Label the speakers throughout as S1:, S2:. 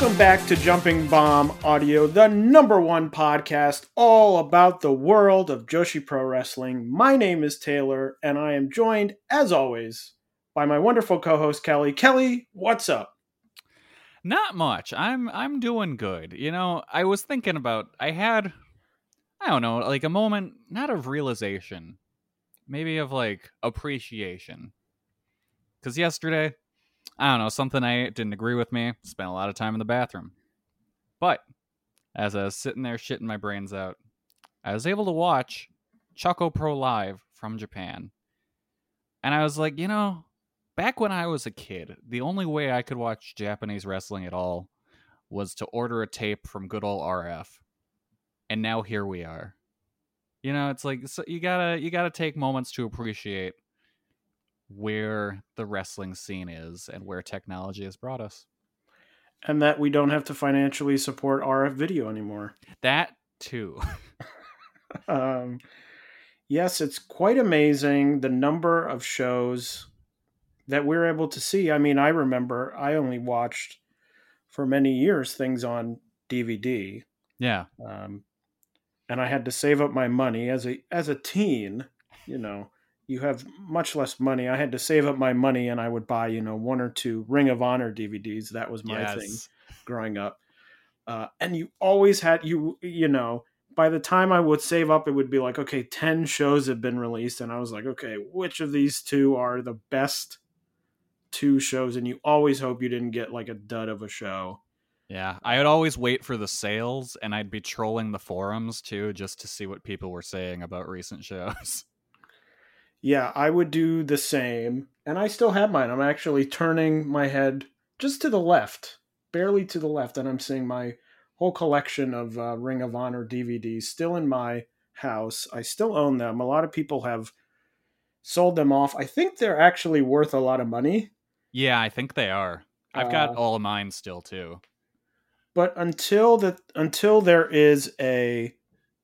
S1: Welcome back to Jumping Bomb Audio, the number one podcast all about the world of Joshi Pro Wrestling. My name is Taylor, and I am joined, as always, by my wonderful co-host Kelly. Kelly, what's up?
S2: Not much. I'm I'm doing good. You know, I was thinking about I had I don't know, like a moment not of realization, maybe of like appreciation. Cuz yesterday, I don't know, something I didn't agree with me. Spent a lot of time in the bathroom. But as I was sitting there shitting my brains out, I was able to watch Choco Pro Live from Japan. And I was like, you know, back when I was a kid, the only way I could watch Japanese wrestling at all was to order a tape from good old RF. And now here we are. You know, it's like so you gotta you gotta take moments to appreciate where the wrestling scene is and where technology has brought us.
S1: And that we don't have to financially support RF video anymore.
S2: That too.
S1: Um, yes, it's quite amazing the number of shows that we're able to see. I mean, I remember I only watched for many years things on DVD.
S2: yeah.
S1: um, and I had to save up my money as a as a teen. You know, you have much less money. I had to save up my money, and I would buy you know one or two Ring of Honor DVDs. That was my thing growing up. Uh, and you always had you you know by the time I would save up, it would be like okay, ten shows have been released, and I was like, okay, which of these two are the best two shows? And you always hope you didn't get like a dud of a show.
S2: Yeah, I would always wait for the sales, and I'd be trolling the forums too, just to see what people were saying about recent shows.
S1: Yeah, I would do the same. And I still have mine. I'm actually turning my head just to the left, barely to the left, and I'm seeing my whole collection of uh, Ring of Honor DVDs still in my house. I still own them. A lot of people have sold them off. I think they're actually worth a lot of money.
S2: yeah, I think they are. I've got
S1: Uh,
S2: all of mine still too.
S1: But until that, until there is a,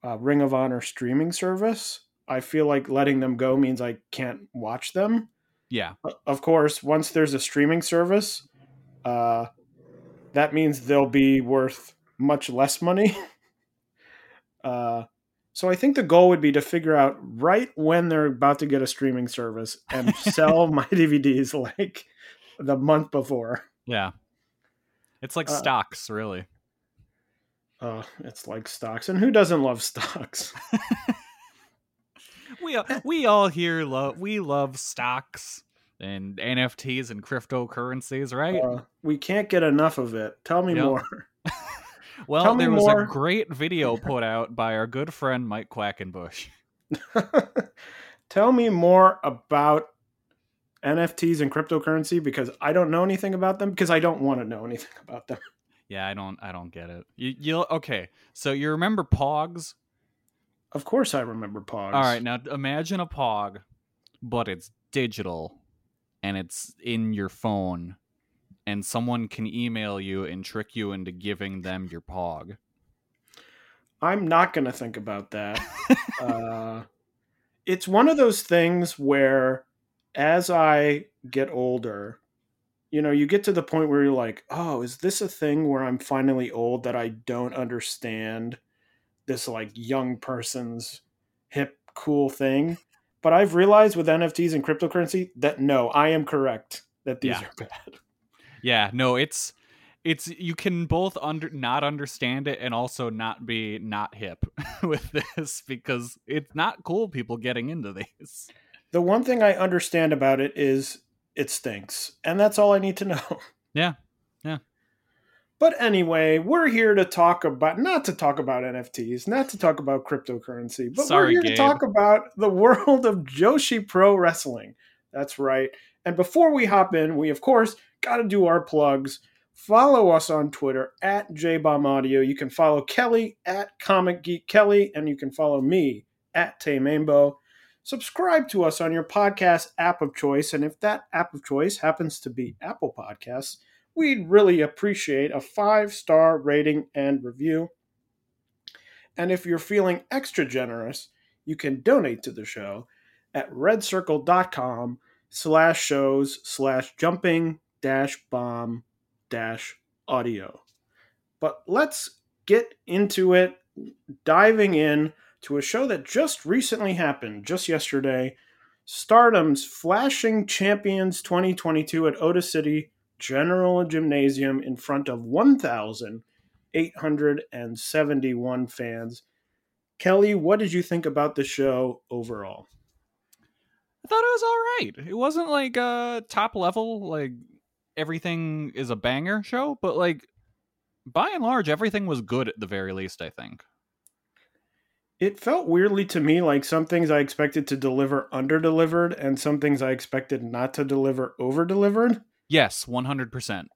S1: uh Ring of Honor streaming service, I feel like letting them go means I can't watch them.
S2: Yeah,
S1: of course, once there's a streaming service, uh, that means they'll be worth much less money. uh, so I think the goal would be to figure out right when they're about to get a streaming service and sell my DVDs like the month before.
S2: yeah. It's like
S1: Uh,
S2: stocks, really.
S1: Uh, it's like stocks, and who doesn't love stocks?
S2: We all, we all here love we love stocks and NFTs and cryptocurrencies, right?
S1: Uh, we can't get enough of it. Tell me
S2: Yep.
S1: more.
S2: well,
S1: tell
S2: there was
S1: more.
S2: a great video put out by our good friend Mike Quackenbush.
S1: Tell me more about NFTs and cryptocurrency because I don't know anything about them because I don't want to know anything about them.
S2: Yeah, I don't I don't get it. You you'll okay. So you remember Pogs?
S1: Of course, I remember Pogs.
S2: All right, now imagine a Pog, but it's digital and it's in your phone, and someone can email you and trick you into giving them your Pog.
S1: I'm not going to think about that. uh, it's one of those things where as I get older, you know, you get to the point where you're like, oh, is this a thing where I'm finally old that I don't understand this like young person's hip cool thing? But I've realized with NFTs and cryptocurrency that no, I am correct that these
S2: Yeah.
S1: are bad.
S2: Yeah, no, it's it's you can both under not understand it and also not be not hip with this because it's not cool people getting into these.
S1: The one thing I understand about it is it stinks, and that's all I need to know.
S2: Yeah. Yeah.
S1: But anyway, we're here to talk about not to talk about NFTs, not to talk about cryptocurrency, but
S2: Sorry,
S1: we're here
S2: Gabe.
S1: to talk about the world of Joshi Pro Wrestling. That's right. And before we hop in, we of course got to do our plugs. Follow us on Twitter at JBombAudio. You can follow Kelly at Comic Geek Kelly, and you can follow me at Tamainbo. Subscribe to us on your podcast app of choice, and if that app of choice happens to be Apple Podcasts, we'd really appreciate a five star rating and review. And if you're feeling extra generous, you can donate to the show at redcircle.com slash shows slash jumping dash bomb dash audio. But let's get into it, diving in to a show that just recently happened, just yesterday. Stardom's Flashing Champions 2022 at Ota City General Gymnasium in front of 1,871 fans. Kelly, what did you think about the show overall?
S2: I thought it was all right. It wasn't like uh top level like everything is a banger show, but like by and large everything was good at the very least, I think.
S1: It felt weirdly to me like some things I expected to deliver under delivered and some things I expected not to deliver over delivered,
S2: Yes, 100%.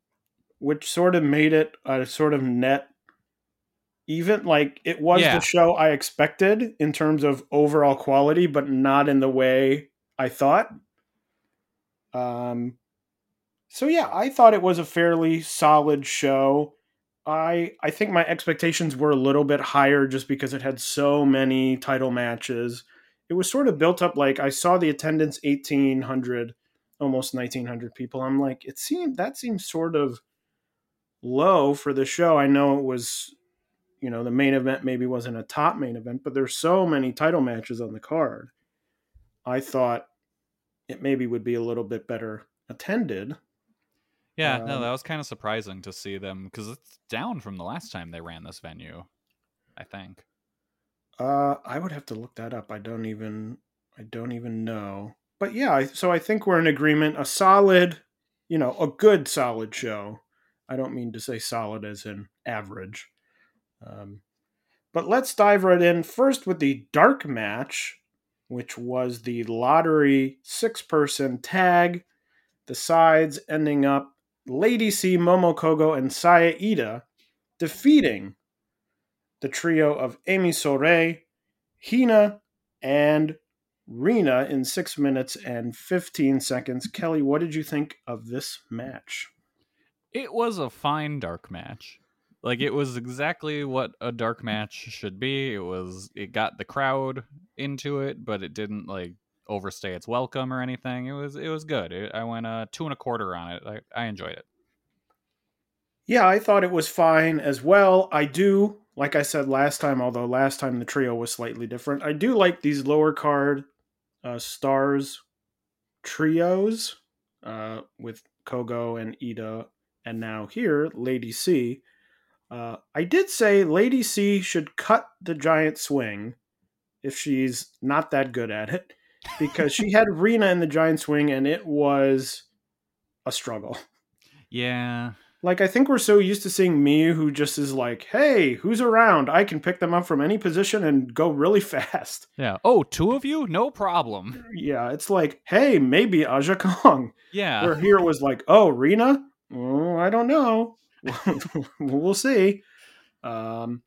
S1: which sort of made it a sort of net even like it was
S2: Yeah.
S1: the show I expected in terms of overall quality, but not in the way I thought. Um so yeah, I thought it was a fairly solid show. I I think my expectations were a little bit higher just because it had so many title matches. It was sort of built up like I saw the attendance 1800 almost 1900 people. I'm like it seemed that seems sort of low for the show. I know it was you know, the main event maybe wasn't a top main event, but there's so many title matches on the card. I thought it maybe would be a little bit better attended.
S2: Yeah, no,
S1: Um,
S2: that was kind of surprising to see them cuz it's down from the last time they ran this venue, I think.
S1: Uh, I would have to look that up. I don't even I don't even know. But yeah, so I think we're in agreement. A solid, you know, a good solid show. I don't mean to say solid as in average. Um, but let's dive right in first with the dark match, which was the lottery six person tag. The sides ending up Lady C, Momo Kohgo, and Saya Iida defeating the trio of Ami Sourei, Hina, and Rena in six minutes and 15 seconds. Kelly, what did you think of this match?
S2: It was a fine dark match. Like it was exactly what a dark match should be. It was it got the crowd into it, but it didn't like overstay its welcome or anything. It was it was good. It, I went uh two and a quarter on it. I, I enjoyed it.
S1: Yeah, I thought it was fine as well. I do, like I said last time, although last time the trio was slightly different, I do like these lower card uh, stars trios uh, with Kohgo and Iida, and now here, Lady C. Uh, I did say Lady C should cut the giant swing if she's not that good at it, because she had Rena in the giant swing and it was a struggle.
S2: Yeah.
S1: Like I think we're so used to seeing Miyu who just is like, "Hey, who's around? I can pick them up from any position and go really fast."
S2: Yeah. Oh, two of you? No problem.
S1: Yeah, it's like, "Hey, maybe Aja Kong."
S2: Yeah.
S1: Where here it was like, "Oh, Rena? Oh, I don't know. we'll see." Um,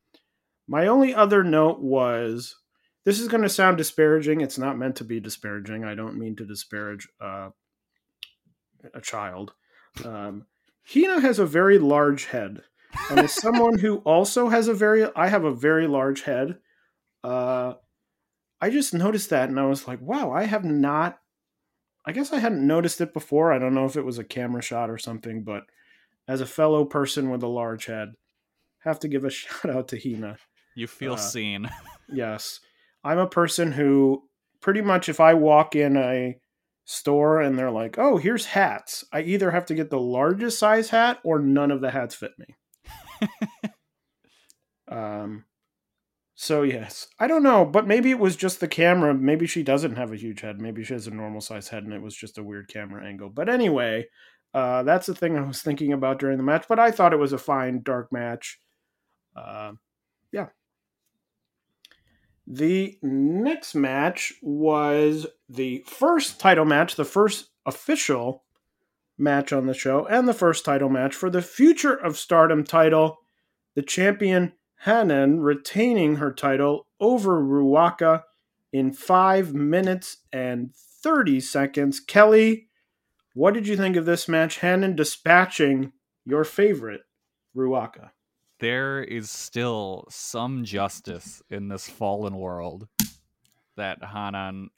S1: my only other note was, this is going to sound disparaging. It's not meant to be disparaging. I don't mean to disparage uh, a child. Um, Hina has a very large head, and as someone who also has a very, I have a very large head. Uh, I just noticed that and I was like, wow, I have not. I guess I hadn't noticed it before. I don't know if it was a camera shot or something, but as a fellow person with a large head, have to give a shout out to Hina.
S2: You feel
S1: Uh,
S2: seen.
S1: Yes. I'm a person who pretty much if I walk in a store and they're like, "Oh, here's hats." I either have to get the largest size hat or none of the hats fit me. um so yes. I don't know, but maybe it was just the camera. Maybe she doesn't have a huge head. Maybe she has a normal size head and it was just a weird camera angle. But anyway, uh that's the thing I was thinking about during the match, but I thought it was a fine dark match. Uh, yeah. The next match was the first title match, the first official match on the show, and the first title match for the Future of Stardom title. The champion Hanan retaining her title over Ruaka in 5 minutes and 30 seconds. Kelly, what did you think of this match? Hanan dispatching your favorite, Ruaka.
S2: There is still some justice in this fallen world that Hanan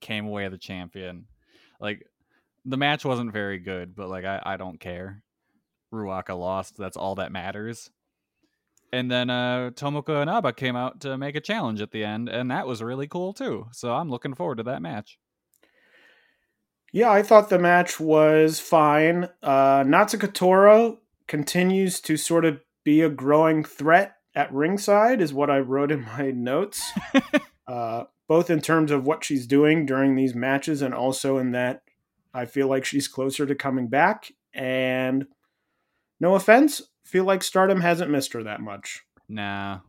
S2: came away the champion. Like the match wasn't very good, but like I, I don't care. Ruaka lost. That's all that matters. And then uh, Tomoka Inaba came out to make a challenge at the end, and that was really cool too. So I'm looking forward to that match.
S1: Yeah, I thought the match was fine. Uh, Natsuko Tora continues to sort of be a growing threat at ringside, is what I wrote in my notes. uh, both in terms of what she's doing during these matches and also in that I feel like she's closer to coming back. And no offense, feel like Stardom hasn't missed her that much.
S2: Nah.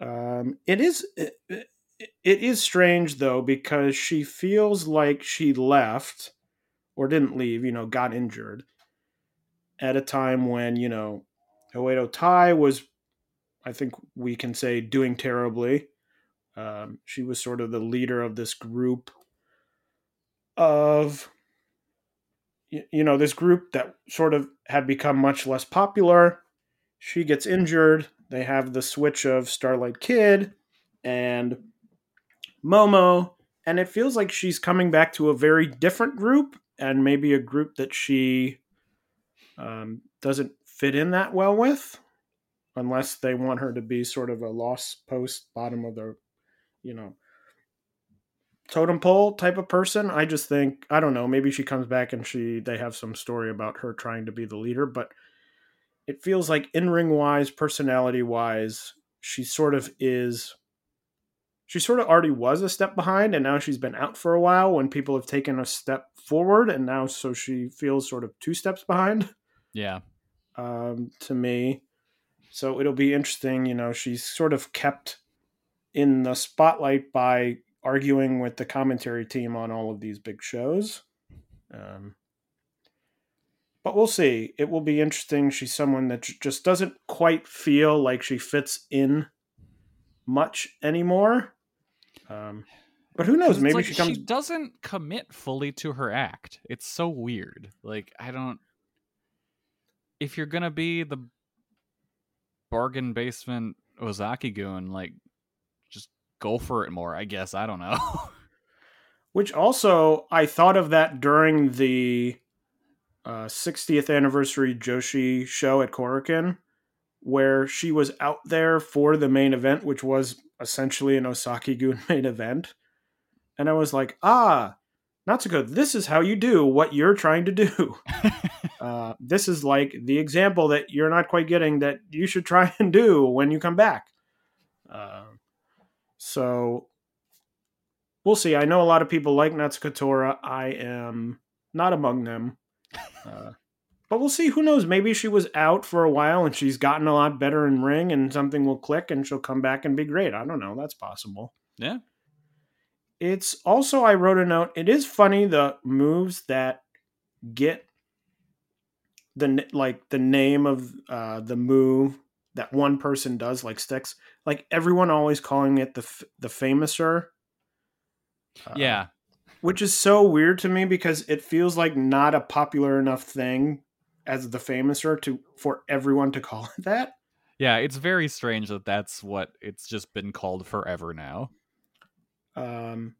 S1: Um, it is it, it is strange though because she feels like she left or didn't leave, you know, got injured at a time when you know Oedo Tai was, I think we can say, doing terribly. Um, she was sort of the leader of this group of you know this group that sort of had become much less popular she gets injured they have the switch of starlight kid and momo and it feels like she's coming back to a very different group and maybe a group that she um, doesn't fit in that well with unless they want her to be sort of a lost post bottom of the you know totem pole type of person i just think i don't know maybe she comes back and she they have some story about her trying to be the leader but it feels like in ring wise personality wise she sort of is she sort of already was a step behind and now she's been out for a while when people have taken a step forward and now so she feels sort of two steps behind
S2: Yeah.
S1: Um, to me. So it'll be interesting. You know, she's sort of kept in the spotlight by arguing with the commentary team on all of these big shows. Um, but we'll see. It will be interesting. She's someone that just doesn't quite feel like she fits in much anymore. Um, but who knows? Maybe
S2: like
S1: she comes.
S2: She doesn't commit fully to her act. It's so weird. Like I don't. If you're gonna be the bargain basement Ozaki-gun, like just go for it more. I guess I don't know.
S1: Which also, I thought of that during the uh, 60th anniversary Joshi show at Korakuen, where she was out there for the main event, which was essentially an Ozaki-gun main event. And I was like, ah, Natsuko, this is how you do what you're trying to do. uh, this is like the example that you're not quite getting that you should try and do when you come back. Uh, so we'll see. I know a lot of people like Natsuko Tora. I am not among them. Uh, but we'll see. Who knows? Maybe she was out for a while and she's gotten a lot better in ring and something will click and she'll come back and be great. I don't know. That's possible.
S2: yeah.
S1: It's also, I wrote a note. It is funny the moves that get the like the name of uh, the move that one person does like sticks. Like everyone always calling it the f- the famouser. Uh,
S2: Yeah.
S1: which is so weird to me because it feels like not a popular enough thing as the famouser to for everyone to call it that.
S2: Yeah. It's very strange that that's what it's just been called forever now.
S1: Um,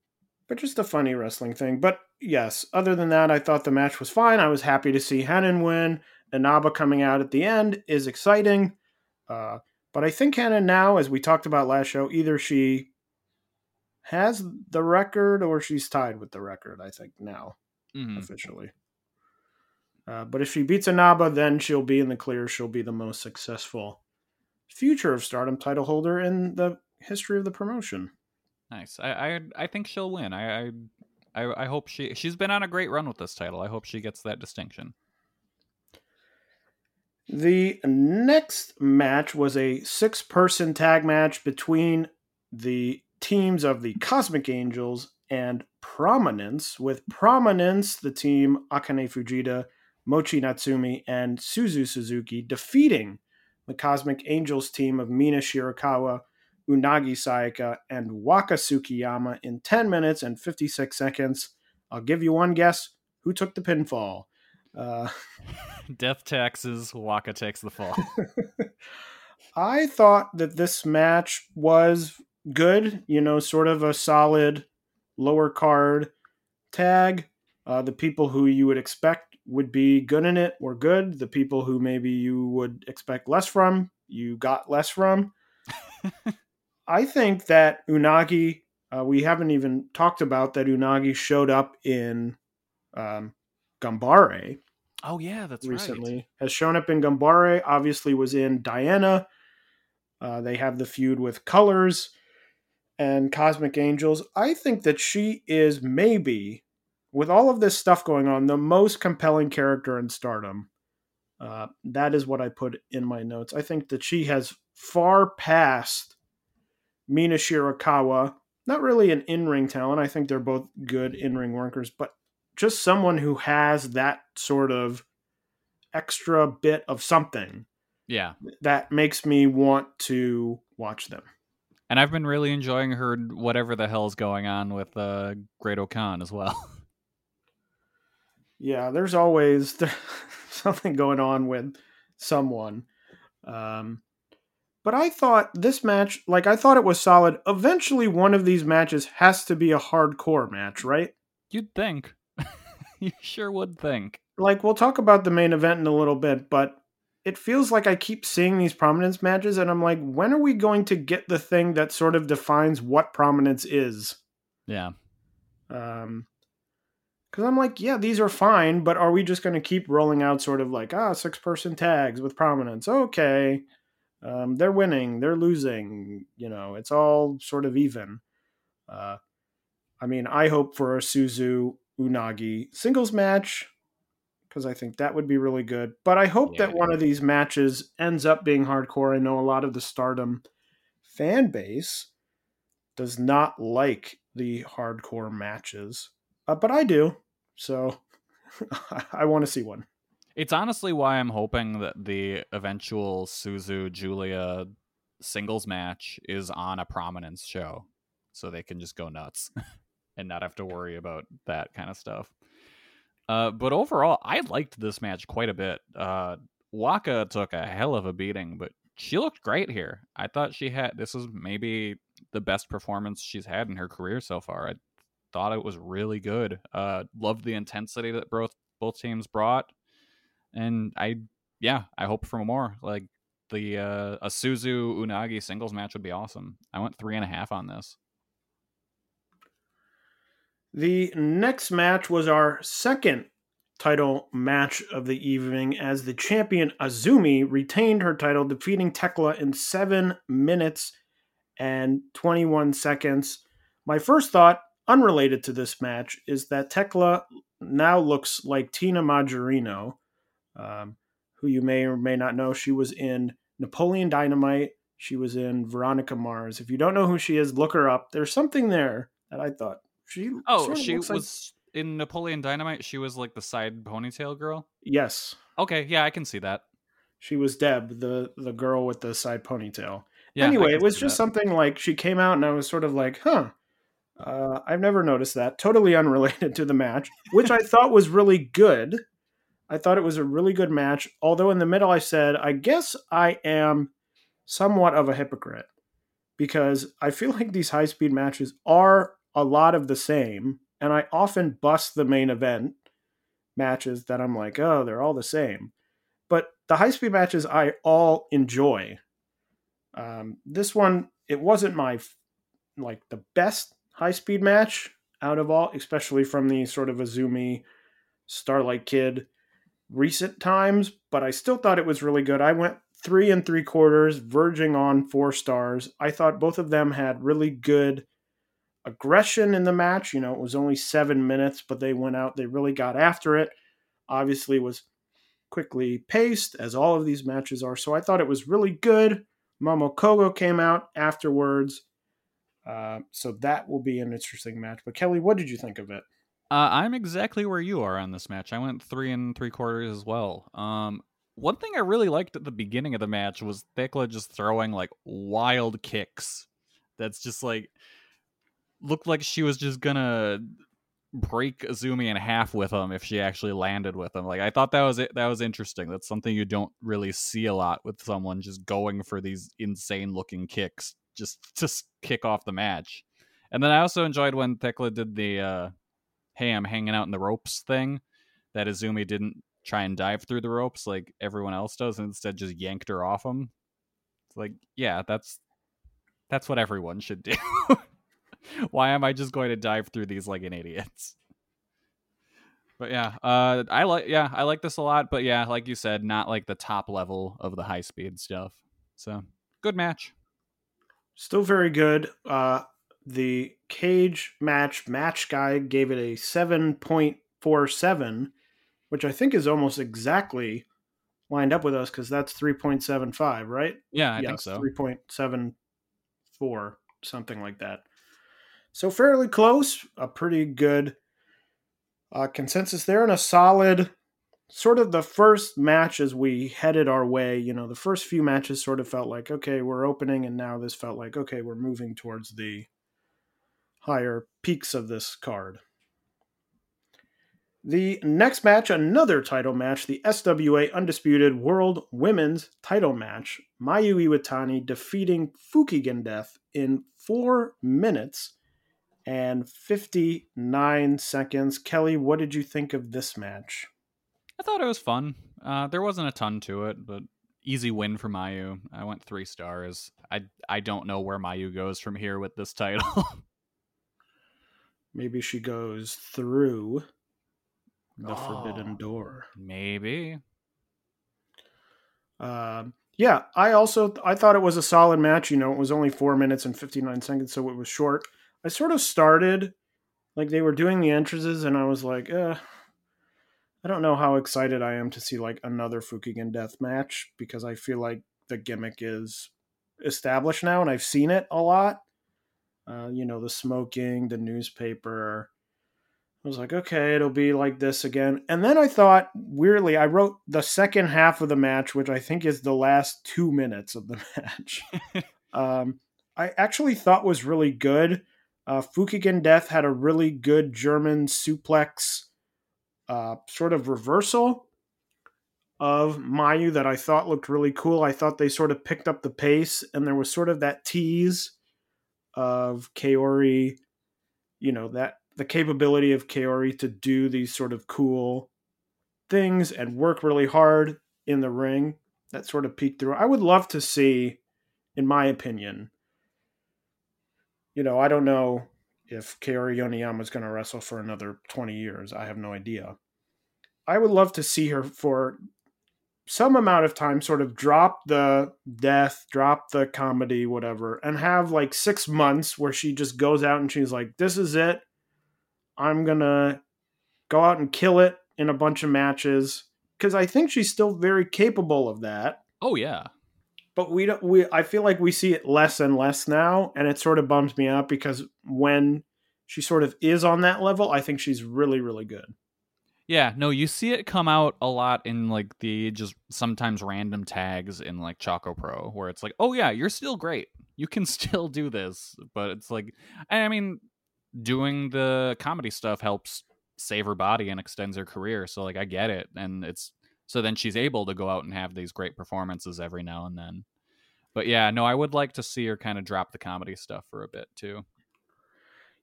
S1: but just a funny wrestling thing. But yes, other than that, I thought the match was fine. I was happy to see Hanan win. Inaba coming out at the end is exciting. Uh, but I think Hanan now, as we talked about last show, either she has the record or she's tied with the record, I think, now,
S2: Mhm.
S1: officially. Uh, but if she beats Inaba, then she'll be in the clear. She'll be the most successful future of Stardom title holder in the history of the promotion.
S2: Nice. I, I I think she'll win. I, I I hope she she's been on a great run with this title. I hope she gets that distinction.
S1: The next match was a six person tag match between the teams of the Cosmic Angels and Prominence, with Prominence, the team Akane Fujita, Mochi Natsumi, and Suzu Suzuki defeating the Cosmic Angels team of Mina Shirakawa, Unagi Sayaka, and Waka Tsukiyama in 10 minutes and 56 seconds. I'll give you one guess who took the pinfall. Uh,
S2: Death taxes. Waka takes the fall.
S1: I thought that this match was good, you know, sort of a solid lower card tag. Uh, the people who you would expect would be good in it were good. The people who maybe you would expect less from, you got less from. I think that Unagi, uh, we haven't even talked about that Unagi showed up in um, Gambare
S2: oh yeah, that's
S1: recently has shown up in Gambare. Obviously, was in Diana. Uh, they have the feud with Colors and Cosmic Angels. I think that she is maybe, with all of this stuff going on, the most compelling character in Stardom. Uh, that is what I put in my notes. I think that she has far passed Mina Shirakawa. Not really an in ring talent. I think they're both good in ring workers, but just someone who has that sort of extra bit of something
S2: Yeah.
S1: that makes me want to watch them.
S2: And I've been really enjoying her whatever the hell's going on with uh Great O-Khan as well.
S1: Yeah, there's always something going on with someone. Um, but I thought this match, like, I thought it was solid. Eventually, one of these matches has to be a hardcore match, right?
S2: You'd think. you sure would think.
S1: like we'll talk about the main event in a little bit, but it feels like I keep seeing these prominence matches, and I'm like, when are we going to get the thing that sort of defines what prominence is?
S2: Yeah.
S1: Um, because I'm like, yeah, these are fine, but are we just going to keep rolling out sort of like ah six person tags with prominence? Okay, um, they're winning, they're losing, you know, it's all sort of even. Uh, I mean, I hope for a Suzu Unagi singles match because I think that would be really good. But I hope
S2: Yeah.
S1: that one of these matches ends up being hardcore. I know a lot of the Stardom fan base does not like the hardcore matches, uh, but I do. So I want to see one.
S2: It's honestly why I'm hoping that the eventual Suzu Julia singles match is on a prominence show so they can just go nuts and not have to worry about that kind of stuff. Uh, but overall, I liked this match quite a bit. Uh, Waka took a hell of a beating, but she looked great here. I thought she had this was maybe the best performance she's had in her career so far. I thought it was really good. Uh, loved the intensity that both both teams brought, and I yeah, I hope for more. Like the uh, a Suzu Unagi singles match would be awesome. I went three and a half on this.
S1: The next match was our second title match of the evening as the champion Azumi retained her title, defeating Thekla in seven minutes and 21 seconds. My first thought, unrelated to this match, is that Thekla now looks like Tina Majorino, um, who you may or may not know. She was in Napoleon Dynamite. She was in Veronica Mars. If you don't know who she is, look her up. There's something there that I thought she.
S2: Oh,
S1: sort of
S2: she
S1: looks like-
S2: was in Napoleon Dynamite. She was like the side ponytail girl.
S1: yes,
S2: Okay, yeah, I can see that.
S1: she was Deb, the the girl with the side ponytail.
S2: Yeah,
S1: anyway, it was just
S2: that.
S1: something like she came out, and I was sort of like, huh. Uh, I've never noticed that. Totally unrelated to the match, which I thought was really good. I thought it was a really good match. Although in the middle, I said, I guess I am somewhat of a hypocrite because I feel like these high speed matches are a lot of the same, and I often bust the main event matches that I'm like, oh, they're all the same. But the high speed matches I all enjoy. Um, this one, it wasn't my like the best high speed match out of all, especially from the sort of Azumi Starlight Kid recent times, but I still thought it was really good. I went three and three quarters, verging on four stars. I thought both of them had really good aggression in the match. You know, it was only seven minutes, but they went out, they really got after it. Obviously, was quickly paced, as all of these matches are. So I thought it was really good. Momo Kohgo came out afterwards. Uh, so that will be an interesting match. But Kelly, what did you think of it?
S2: Uh, I'm exactly where you are on this match. I went three and three quarters as well. Um, one thing I really liked at the beginning of the match was Thekla just throwing like wild kicks. That's just like looked like she was just gonna break Azumi in half with him if she actually landed with him. Like I thought that was it. That was interesting. That's something you don't really see a lot with someone just going for these insane looking kicks just to kick off the match. And then I also enjoyed when Thekla did the uh, "Hey, I'm hanging out in the ropes" thing. That Azumi didn't try and dive through the ropes like everyone else does, and instead just yanked her off him. It's like, yeah, that's that's what everyone should do. Why am I just going to dive through these like an idiot? But yeah, uh, I like yeah, I like this a lot. But yeah, like you said, not like the top level of the high speed stuff. So good match.
S1: Still very good. Uh, the cage match match guy gave it a seven point four seven, which I think is almost exactly lined up with us because that's three point seven five, right?
S2: Yeah, I think so.
S1: Three point seven four, something like that. So fairly close, a pretty good uh, consensus there, and a solid sort of the first match as we headed our way. You know, the first few matches sort of felt like okay, we're opening, and now this felt like okay, we're moving towards the higher peaks of this card. The next match, another title match, the SWA Undisputed World Women's title match. Mayu Iwatani defeating Fukigen Death in four minutes and 59 seconds. Kelly, what did you think of this match?
S2: I thought it was fun. Uh, there wasn't a ton to it, but easy win for Mayu. I went three stars. I I don't know where Mayu goes from here with this title.
S1: Maybe she goes through the oh, forbidden door.
S2: Maybe.
S1: Uh, yeah, I also I thought it was a solid match. You know, it was only four minutes and fifty nine seconds, so it was short. I sort of started like they were doing the entrances, and I was like, uh, I don't know how excited I am to see like another Fukigen death match because I feel like the gimmick is established now, and I've seen it a lot. Uh, you know, the smoking, the newspaper. I was like, okay, it'll be like this again. And then I thought, weirdly, I wrote the second half of the match, which I think is the last two minutes of the match. um, I actually thought was really good. Uh, Fukigen Death had a really good German suplex uh, sort of reversal of Mayu that I thought looked really cool. I thought they sort of picked up the pace, and there was sort of that tease of Kaori, you know, that the capability of Kaori to do these sort of cool things and work really hard in the ring. That sort of peeked through. I would love to see, in my opinion, you know, I don't know if Kaori Yoneyama is going to wrestle for another 20 years. I have no idea. I would love to see her for some amount of time sort of drop the death, drop the comedy, whatever, and have like six months where she just goes out and she's like, this is it. I'm going to go out and kill it in a bunch of matches. Because I think she's still very capable of that.
S2: Oh, yeah
S1: but we don't we I feel like we see it less and less now and it sort of bums me out because when she sort of is on that level, I think she's really really good.
S2: Yeah, no, you see it come out a lot in like the just sometimes random tags in like Choco Pro where it's like, "Oh yeah, you're still great. You can still do this." But it's like I mean, doing the comedy stuff helps save her body and extends her career. So like I get it and it's so then she's able to go out and have these great performances every now and then. But yeah, no, I would like to see her kind of drop the comedy stuff for a bit too.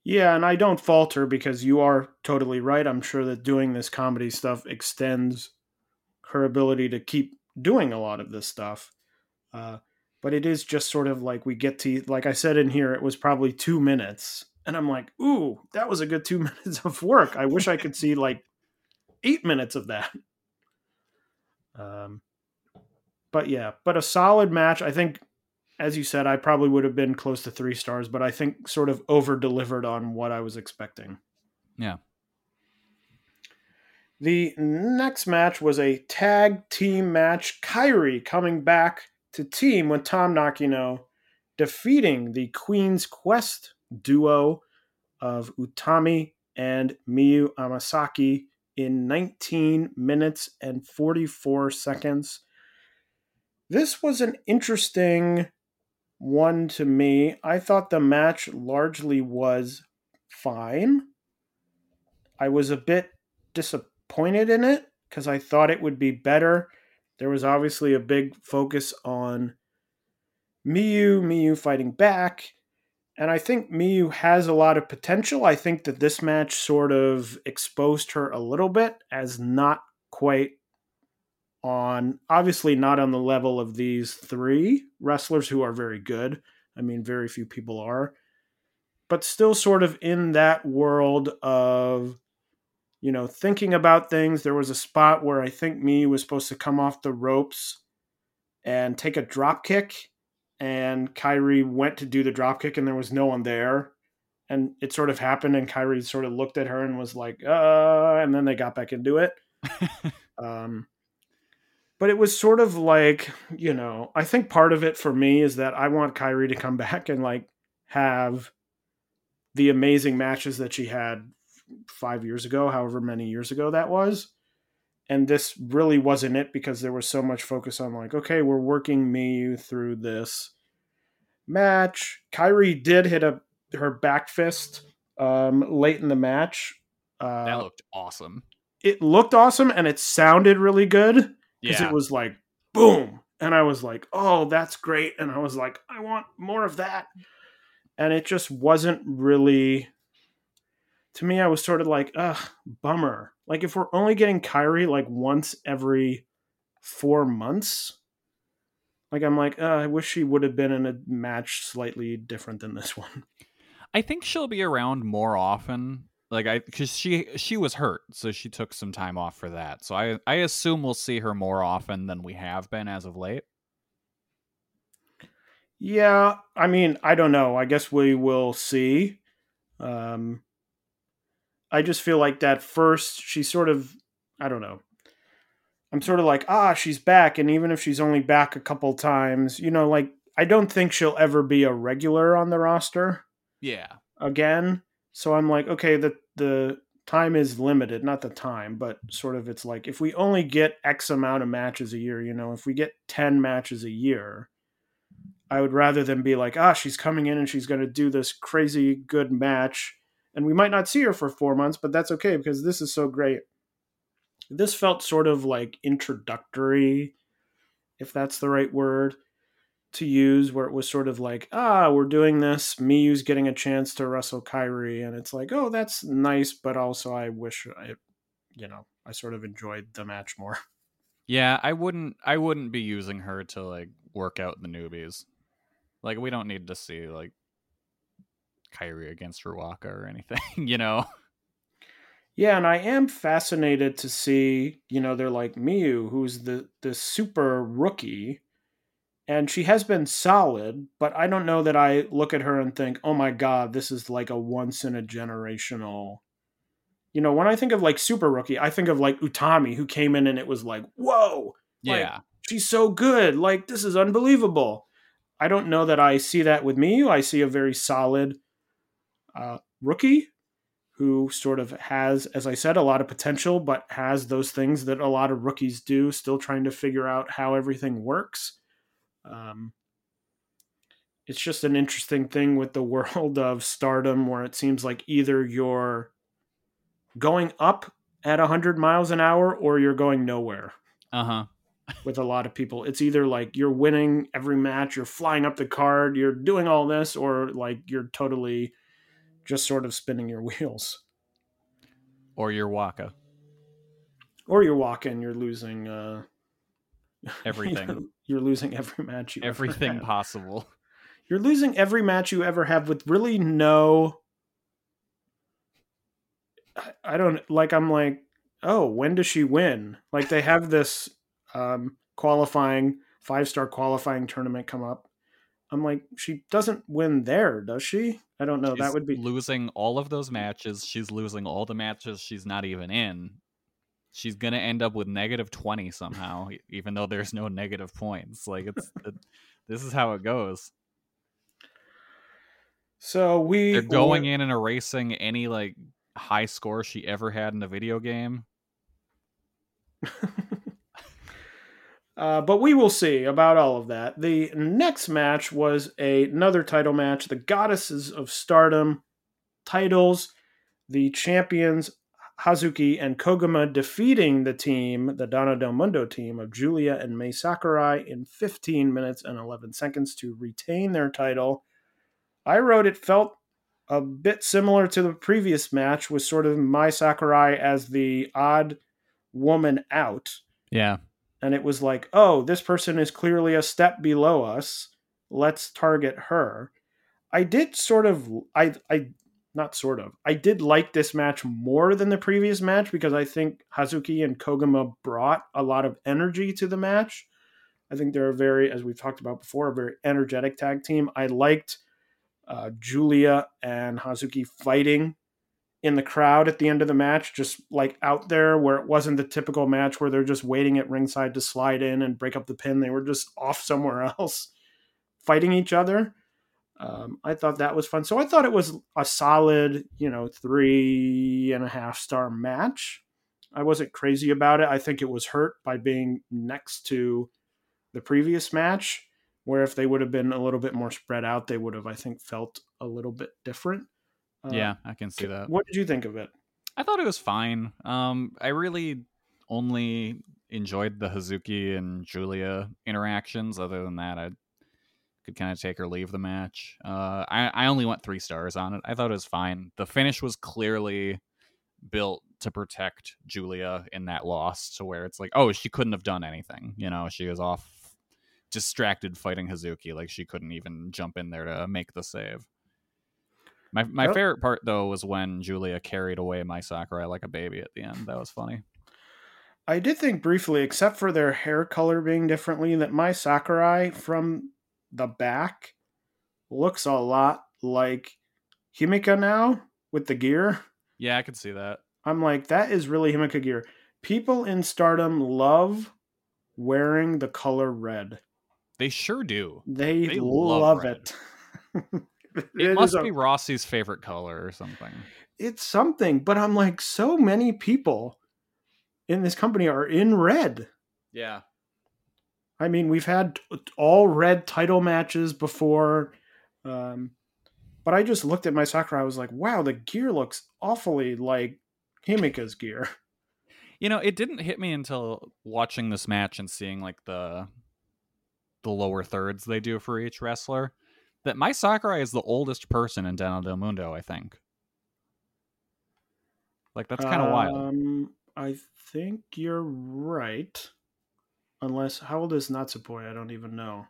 S1: Yeah, and I don't falter because you are totally right. I'm sure that doing this comedy stuff extends her ability to keep doing a lot of this stuff. Uh, but it is just sort of like we get to, like I said in here, it was probably two minutes. And I'm like, ooh, that was a good two minutes of work. I wish I could see like eight minutes of that. Um, but yeah, but a solid match. I think, as you said, I probably would have been close to three stars, but I think sort of over delivered on what I was expecting.
S2: Yeah.
S1: The next match was a tag team match. Kairi coming back to team with Tam Nakano, defeating the Queen's Quest duo of Utami and Miyu Amasaki in 19 minutes and 44 seconds. This was an interesting one to me. I thought the match largely was fine. I was a bit disappointed disappointed in it because I thought it would be better. There was obviously a big focus on Miyu, Miyu fighting back. And I think Miyu has a lot of potential. I think that this match sort of exposed her a little bit as not quite on, obviously, not on the level of these three wrestlers who are very good. I mean, very few people are. But still sort of in that world of you know, thinking about things. There was a spot where I think me was supposed to come off the ropes and take a drop kick, and Kairi went to do the drop kick, and there was no one there. And it sort of happened, and Kairi sort of looked at her and was like, uh, and then they got back into it. um, but it was sort of like, you know, I think part of it for me is that I want Kairi to come back and like have the amazing matches that she had five years ago, however many years ago that was. And this really wasn't it because there was so much focus on like, okay, we're working me through this match. Kairi did hit a her back fist um, late in the match.
S2: Uh, that looked awesome.
S1: It looked awesome and it sounded really good because
S2: Yeah.
S1: it was like boom, and I was like, oh, that's great, and I was like, I want more of that, and it just wasn't really. To me, I was sort of like, ugh, bummer. Like if we're only getting Kairi like once every four months, like I'm like, uh, I wish she would have been in a match slightly different than this one.
S2: I think she'll be around more often. Like I, because she she was hurt, so she took some time off for that. So I I assume we'll see her more often than we have been as of late.
S1: Yeah, I mean, I don't know. I guess we will see. Um, I just feel like that first, she sort of, I don't know. I'm sort of like, ah, she's back, and even if she's only back a couple times, you know, like I don't think she'll ever be a regular on the roster
S2: Yeah.
S1: again. So I'm like, okay, the the time is limited, not the time, but sort of it's like if we only get X amount of matches a year, you know, if we get 10 matches a year, I would rather than be like, ah, she's coming in and she's going to do this crazy good match and we might not see her for 4 months, but that's okay because this is so great. This felt sort of like introductory if that's the right word to use where it was sort of like, ah, we're doing this. Miyu's getting a chance to wrestle Kairi, and it's like, oh, that's nice, but also I wish I, you know, I sort of enjoyed the match more.
S2: Yeah, I wouldn't I wouldn't be using her to like work out the newbies. Like we don't need to see like Kairi against Ruaka or anything, you know.
S1: Yeah, and I am fascinated to see, you know, they're like Miyu, who's the the super rookie, and she has been solid, but I don't know that I look at her and think, "Oh my god, this is like a once in a generational." You know, when I think of like super rookie, I think of like Utami, who came in and it was like, "Whoa, Like,
S2: Yeah.
S1: she's so good! Like this is unbelievable." I don't know that I see that with Miyu. I see a very solid uh, rookie who sort of has, as I said, a lot of potential, but has those things that a lot of rookies do, still trying to figure out how everything works. Um, it's just an interesting thing with the world of stardom where it seems like either you're going up at 100 miles an hour or you're going nowhere
S2: Uh-huh.
S1: with a lot of people. It's either like you're winning every match, you're flying up the card, you're doing all this, or like you're totally just sort of spinning your wheels.
S2: Or your Waka.
S1: Or you're walking, you're losing uh,
S2: Everything.
S1: You're, you're losing every match you
S2: Everything possible.
S1: You're losing every match you ever have with really no. I- I don't like. I'm like, oh, when does she win? Like they have this um, qualifying five star qualifying tournament come up. I'm like, she doesn't win there, does she? I don't know.
S2: She's
S1: that would be
S2: losing all of those matches. She's losing all the matches she's not even in. She's gonna end up with negative twenty somehow, even though there's no negative points. Like it's it, this is how it goes.
S1: so. We
S2: They're going in and erasing any like high score she ever had in a video game.
S1: Uh, but we will see about all of that. The next match was a, another title match. The Goddesses of Stardom titles. The champions Hazuki and Koguma defeating the team, the Donna Del Mundo team of Julia and Mai Sakurai in 15 minutes and 11 seconds to retain their title. I wrote it felt a bit similar to the previous match with sort of Mai Sakurai as the odd woman out
S2: Yeah,
S1: and it was like, oh, this person is clearly a step below us. Let's target her. I did sort of, I, I, not sort of, I did like this match more than the previous match because I think Hazuki and Koguma brought a lot of energy to the match. I think they're a very, as we've talked about before, a very energetic tag team. I liked uh, Julia and Hazuki fighting in the crowd at the end of the match, just like out there where it wasn't the typical match where they're just waiting at ringside to slide in and break up the pin. They were just off somewhere else fighting each other. Um, I thought that was fun. So I thought it was a solid, you know, three and a half star match. I wasn't crazy about it. I think it was hurt by being next to the previous match, where if they would have been a little bit more spread out, they would have, I think, felt a little bit different. Uh,
S2: yeah, I can see that.
S1: What did you think of it?
S2: I thought it was fine. Um, I really only enjoyed the Hazuki and Julia interactions. Other than that, I could kind of take or leave the match. Uh, I, I only went three stars on it. I thought it was fine. The finish was clearly built to protect Julia in that loss, to where it's like, oh, she couldn't have done anything. You know, she was off distracted fighting Hazuki, like she couldn't even jump in there to make the save. My my favorite part though was when Julia carried away Mai Sakurai like a baby at the end. That was funny.
S1: I did think briefly, except for their hair color being differently, that Mai Sakurai from the back looks a lot like Himika now with the gear.
S2: Yeah, I can see that.
S1: I'm like, that is really Himika gear. People in stardom love wearing the color red.
S2: They sure do.
S1: They,
S2: They
S1: love,
S2: love
S1: it.
S2: It,
S1: is
S2: must
S1: a-
S2: be Rossi's favorite color or something.
S1: it's something, but I'm like, so many people in this company are in red.
S2: Yeah.
S1: I mean, we've had all red title matches before, um, but I just looked at Mai Sakurai. I was like, wow, the gear looks awfully like Himika's gear.
S2: You know, it didn't hit me until watching this match and seeing like the the lower thirds they do for each wrestler that Mai Sakurai is the oldest person in Donna Del Mundo, I think. Like that's kind of wild.
S1: Um, I think you're right. Unless, how old is Natsupoi? I don't even know.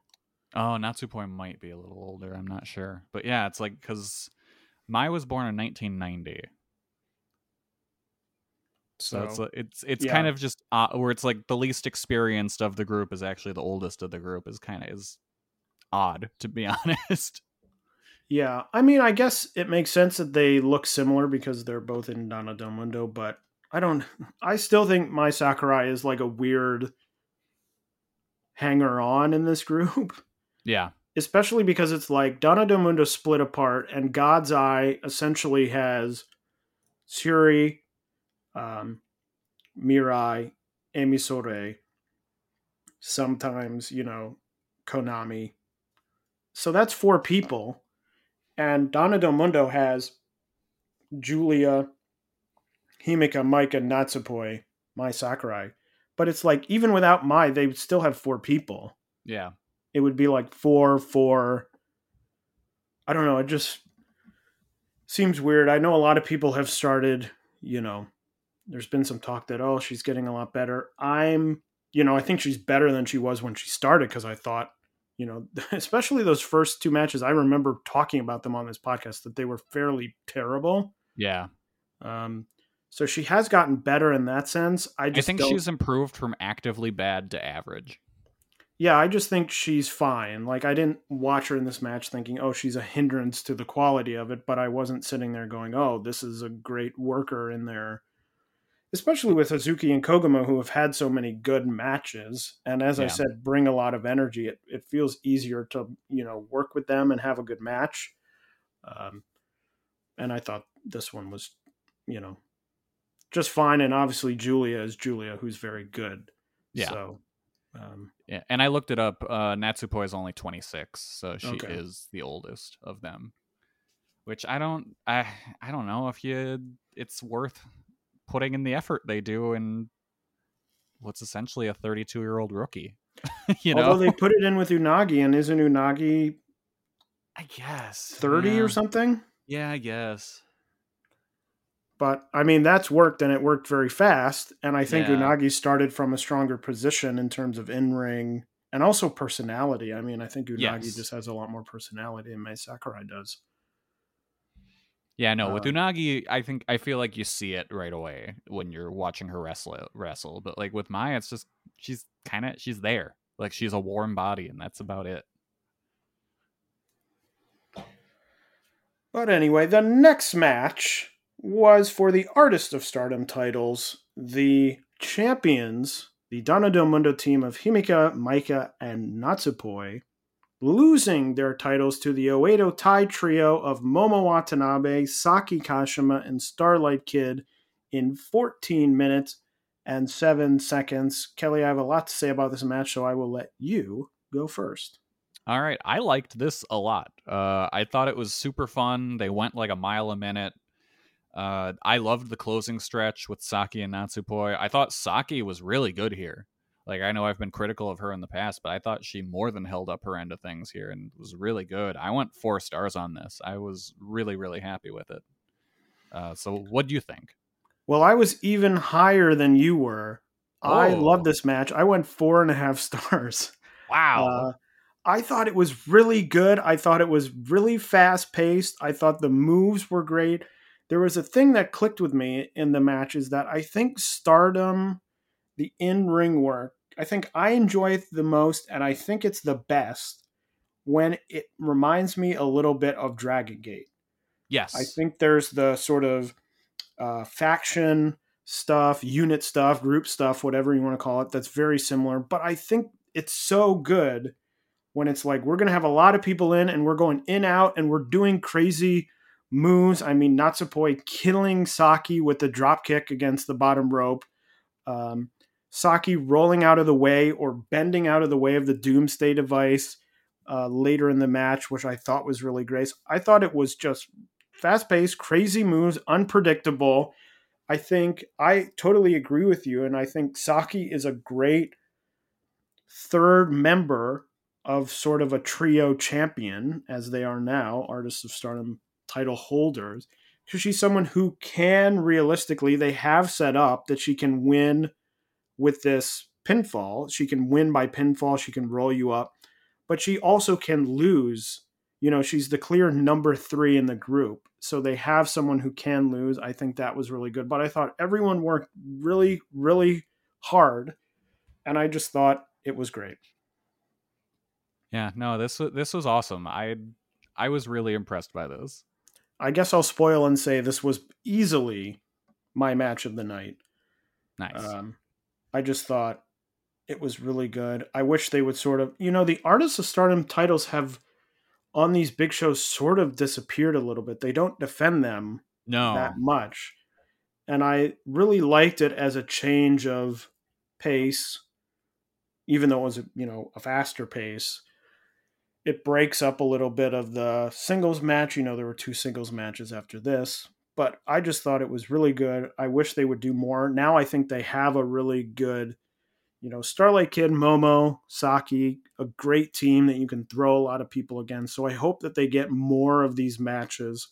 S2: Oh, Natsupoi might be a little older. I'm not sure, but yeah, it's like because Mai was born in 1990, so,
S1: So,
S2: it's it's it's
S1: yeah.
S2: kind of just uh, where it's like the least experienced of the group is actually the oldest of the group is kind of is odd to be honest.
S1: yeah. I mean, I guess it makes sense that they look similar because they're both in Donna Del Mundo, but I don't, I still think Mai Sakurai is like a weird hanger on in this group.
S2: yeah,
S1: especially because it's like Donna Del Mundo split apart, and God's Eye essentially has Syuri, um, Mirai, Ami Sourei, sometimes, you know, Konami. So that's four people. And Donna Del Mundo has Julia, Himika, Maika, and Natsupoi, Mai Sakurai. But it's like, even without Mai, they would still have four people
S2: yeah,
S1: it would be like four four i don't know it just seems weird. I know a lot of people have started, you know, there's been some talk that oh, she's getting a lot better. I'm, you know, I think she's better than she was when she started because I thought, you know, especially those first two matches, I remember talking about them on this podcast that they were fairly terrible.
S2: Yeah.
S1: Um, so she has gotten better in that sense. I just
S2: I think
S1: don't-
S2: she's improved from actively bad to average.
S1: yeah, I just think she's fine. Like I didn't watch her in this match thinking, oh, she's a hindrance to the quality of it, but I wasn't sitting there going, oh, this is a great worker in there. Especially with Hazuki and Koguma, who have had so many good matches, and as I said, bring a lot of energy. It it feels easier to you know work with them and have a good match. Um, and I thought this one was, you know, just fine. And obviously Julia is Julia, who's very good.
S2: Yeah.
S1: So, um,
S2: Yeah, and I looked it up. Uh, Natsupoi is only 26, so she
S1: Okay.
S2: is the oldest of them. Which I don't, I, I don't know if you, it's worth putting in the effort they do in what's essentially a 32 year old rookie. you know,
S1: Although they put it in with Unagi, and isn't Unagi
S2: I guess
S1: 30
S2: yeah.
S1: or something?
S2: Yeah, I guess.
S1: But I mean, that's worked and it worked very fast. And I think
S2: Yeah.
S1: Unagi started from a stronger position in terms of in ring and also personality. I mean, I think Unagi
S2: Yes.
S1: just has a lot more personality than Mai Sakurai does.
S2: Yeah, no, with
S1: Um,
S2: Unagi, I think I feel like you see it right away when you're watching her wrestle wrestle. But like with Maya, it's just she's kind of she's there. Like she's a warm body, and that's about it.
S1: But anyway, the next match was for the Artist of Stardom titles. The champions, the Donna Del Mundo team of Himika, Maika, and Natsupoi, losing their titles to the Oedo Tai trio of Momo Watanabe, Saki Kashima, and Starlight Kid in 14 minutes and 7 seconds. Kelly, I have a lot to say about this match, so I will let you go first.
S2: All right, I liked this a lot. Uh, I thought it was super fun. They went like a mile a minute. Uh, I loved the closing stretch with Saki and Natsupoi. I thought Saki was really good here. Like I know I've been critical of her in the past, but I thought she more than held up her end of things here and was really good. I went four stars on this. I was really really happy with it. Uh, so what do you think?
S1: Well, I was even higher than you were. I
S2: Oh.
S1: love this match. I went four and a half stars.
S2: Wow.
S1: Uh, I thought it was really good. I thought it was really fast paced. I thought the moves were great. There was a thing that clicked with me in the match is that I think Stardom, the in ring work, I think I enjoy it the most, and I think it's the best when it reminds me a little bit of Dragon Gate.
S2: yes.
S1: I think there's the sort of uh, faction stuff, unit stuff, group stuff, whatever you want to call it, that's very similar. But I think it's so good when it's like we're going to have a lot of people in and we're going in out and we're doing crazy moves. I mean, Natsupoi killing Saki with the drop kick against the bottom rope. Um, Saki rolling out of the way or bending out of the way of the Doomsday device uh, later in the match, which I thought was really great. I thought it was just fast paced, crazy moves, unpredictable. I think I totally agree with you. And I think Saki is a great third member of sort of a trio champion, as they are now, Artists of Stardom title holders. Because she's someone who can realistically, they have set up that she can win with this pinfall. She can win by pinfall, she can roll you up, but she also can lose you know she's the clear number three in the group so they have someone who can lose i think that was really good but i thought everyone worked really really hard and i just thought it was great
S2: yeah, no, this was this was awesome. I I was really impressed by this.
S1: I guess i'll spoil and say this was easily my match of the night
S2: Nice.
S1: um, i just thought it was really good i wish they would sort of you know the artists of stardom titles have on these big shows sort of disappeared a little bit they don't defend them
S2: no.
S1: that much. And I really liked it as a change of pace, even though it was, you know, a faster pace. It breaks up a little bit of the singles match. You know, there were two singles matches after this, but I just thought it was really good. I wish they would do more. Now I think they have a really good, you know, Starlight Kid, Momo, Saki, a great team that you can throw a lot of people against. So I hope that they get more of these matches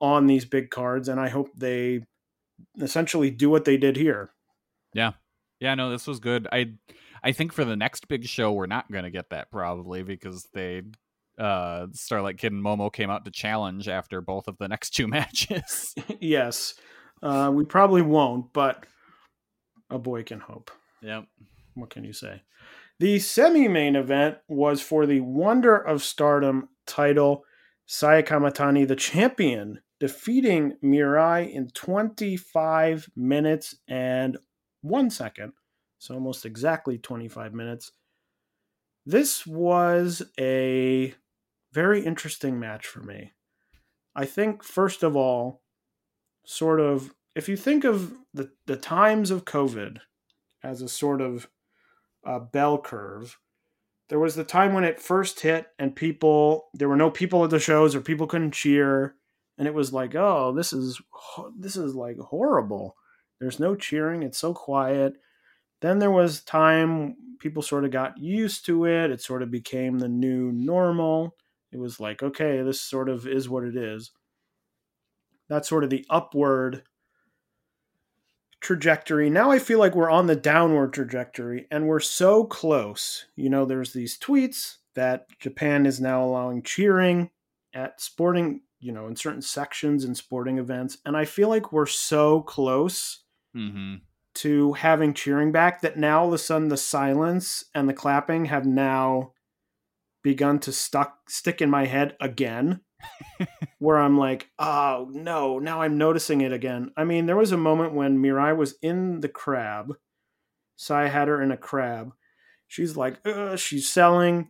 S1: on these big cards, and I hope they essentially do what they did here.
S2: Yeah. Yeah, no, this was good. I I think for the next big show we're not gonna get that probably because they uh Starlight Kid and Momo came out to challenge after both of the next two matches.
S1: yes. Uh, we probably won't, but a boy can hope.
S2: yep.
S1: What can you say? The semi main event was for the Wonder of Stardom title. Saya Kamatani, the champion, defeating Mirai in 25 minutes and one second. So almost exactly 25 minutes. This was a very interesting match for me. I think, first of all, sort of, if you think of the, the times of COVID as a sort of uh, bell curve, there was the time when it first hit and people, there were no people at the shows or people couldn't cheer. And it was like, oh, this is, this is like horrible. There's no cheering. It's so quiet. Then there was time people sort of got used to it. It sort of became the new normal. It was like, okay, this sort of is what it is. That's sort of the upward trajectory. Now I feel like we're on the downward trajectory and we're so close. You know, there's these tweets that Japan is now allowing cheering at sporting, you know, in certain sections in sporting events. And I feel like we're so close
S2: Mm-hmm.
S1: To having cheering back that now all of a sudden the silence and the clapping have now begun to stuck stick in my head again where i'm like oh no now i'm noticing it again. I mean there was a moment when mirai was in the crab sai had her in a crab. She's like she's selling.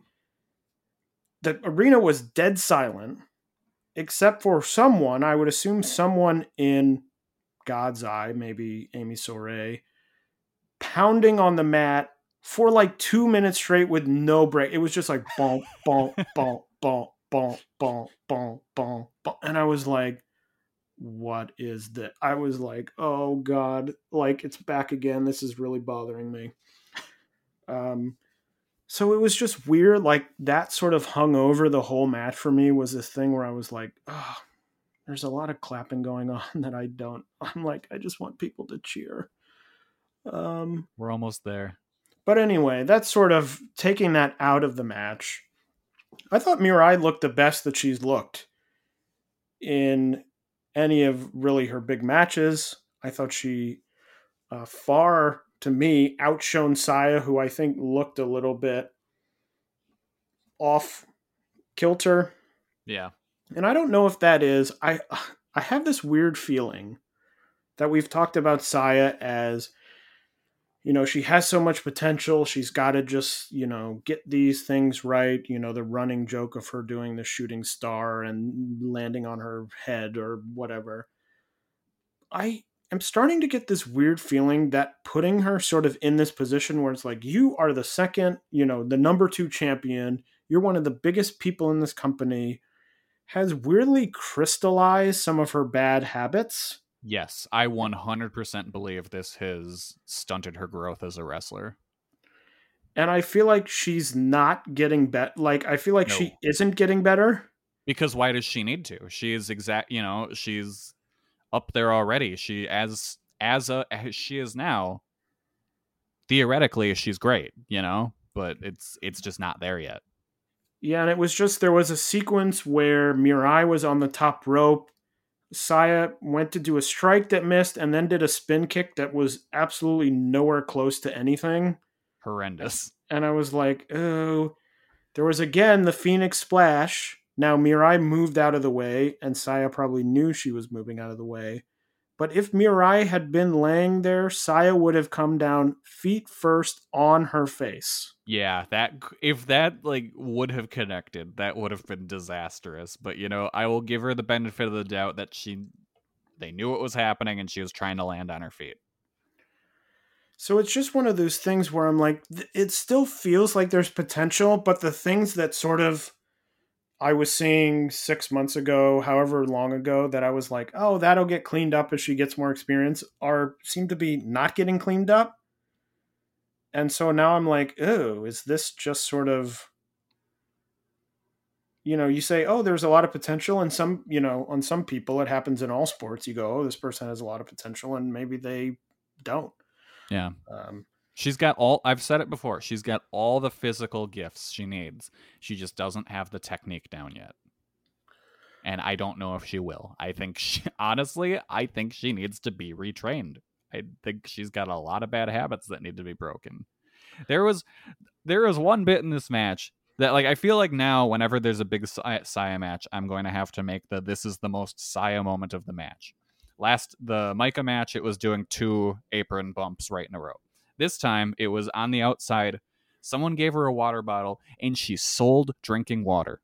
S1: The arena was dead silent except for someone i would assume someone in God's Eye, maybe Ami Sourei, pounding on the mat for like two minutes straight with no break. It was just like bonk, bonk, bonk, bonk, bonk, bonk, bonk, bonk, bonk. And I was like, what is that? I was like, oh God, like it's back again. This is really bothering me. Um, so it was just weird. Like that sort of hung over the whole match for me was this thing where I was like, oh, there's a lot of clapping going on that I don't. I'm like, I just want people to cheer. Um,
S2: We're almost there.
S1: but anyway, that's sort of taking that out of the match. I thought Mirai looked the best that she's looked in any of really her big matches. I thought she uh, far, to me, outshone Saya, who I think looked a little bit off kilter
S2: Yeah.
S1: And I don't know if that is I I have this weird feeling that we've talked about Saya as you know she has so much potential she's got to just you know get these things right you know the running joke of her doing the shooting star and landing on her head or whatever. I am starting to get this weird feeling that putting her sort of in this position where it's like you are the second you know the number 2 champion you're one of the biggest people in this company has weirdly crystallized some of her bad habits.
S2: Yes, I 100% believe this has stunted her growth as a wrestler.
S1: And I feel like she's not getting better. Like, I feel like
S2: No.
S1: she isn't getting better.
S2: Because why does she need to? She is exact, you know, she's up there already. She as as a as she is now. Theoretically, she's great, you know, but it's it's just not there yet.
S1: Yeah, and it was just there was a sequence where Mirai was on the top rope. Saya went to do a strike that missed and then did a spin kick that was absolutely nowhere close to anything.
S2: Horrendous.
S1: and I was like, oh, there was again the Phoenix Splash. Now Mirai moved out of the way, and Saya probably knew she was moving out of the way. But if Mirai had been laying there, Saya would have come down feet first on her face.
S2: Yeah, that if that like would have connected, that would have been disastrous. But you know, I will give her the benefit of the doubt that she they knew what was happening and she was trying to land on her feet.
S1: So it's just one of those things where I'm like, it still feels like there's potential, but the things that sort of I was seeing six months ago, however long ago, that I was like, oh, that'll get cleaned up as she gets more experience, are seem to be not getting cleaned up. And so now I'm like, oh, is this just sort of you know, you say, oh, there's a lot of potential, and some, you know, on some people, it happens in all sports. You go, oh, this person has a lot of potential, and maybe they don't.
S2: Yeah.
S1: Um,
S2: She's got all I've said it before. She's got all the physical gifts she needs. She just doesn't have the technique down yet. And I don't know if she will. I think she, honestly, I think she needs to be retrained. I think she's got a lot of bad habits that need to be broken. There was there was one bit in this match that like I feel like now whenever there's a big Saya match, I'm going to have to make the this is the most Saya moment of the match. Last the Maika match, it was doing two apron bumps right in a row. This time it was on the outside. Someone gave her a water bottle and she sold drinking water.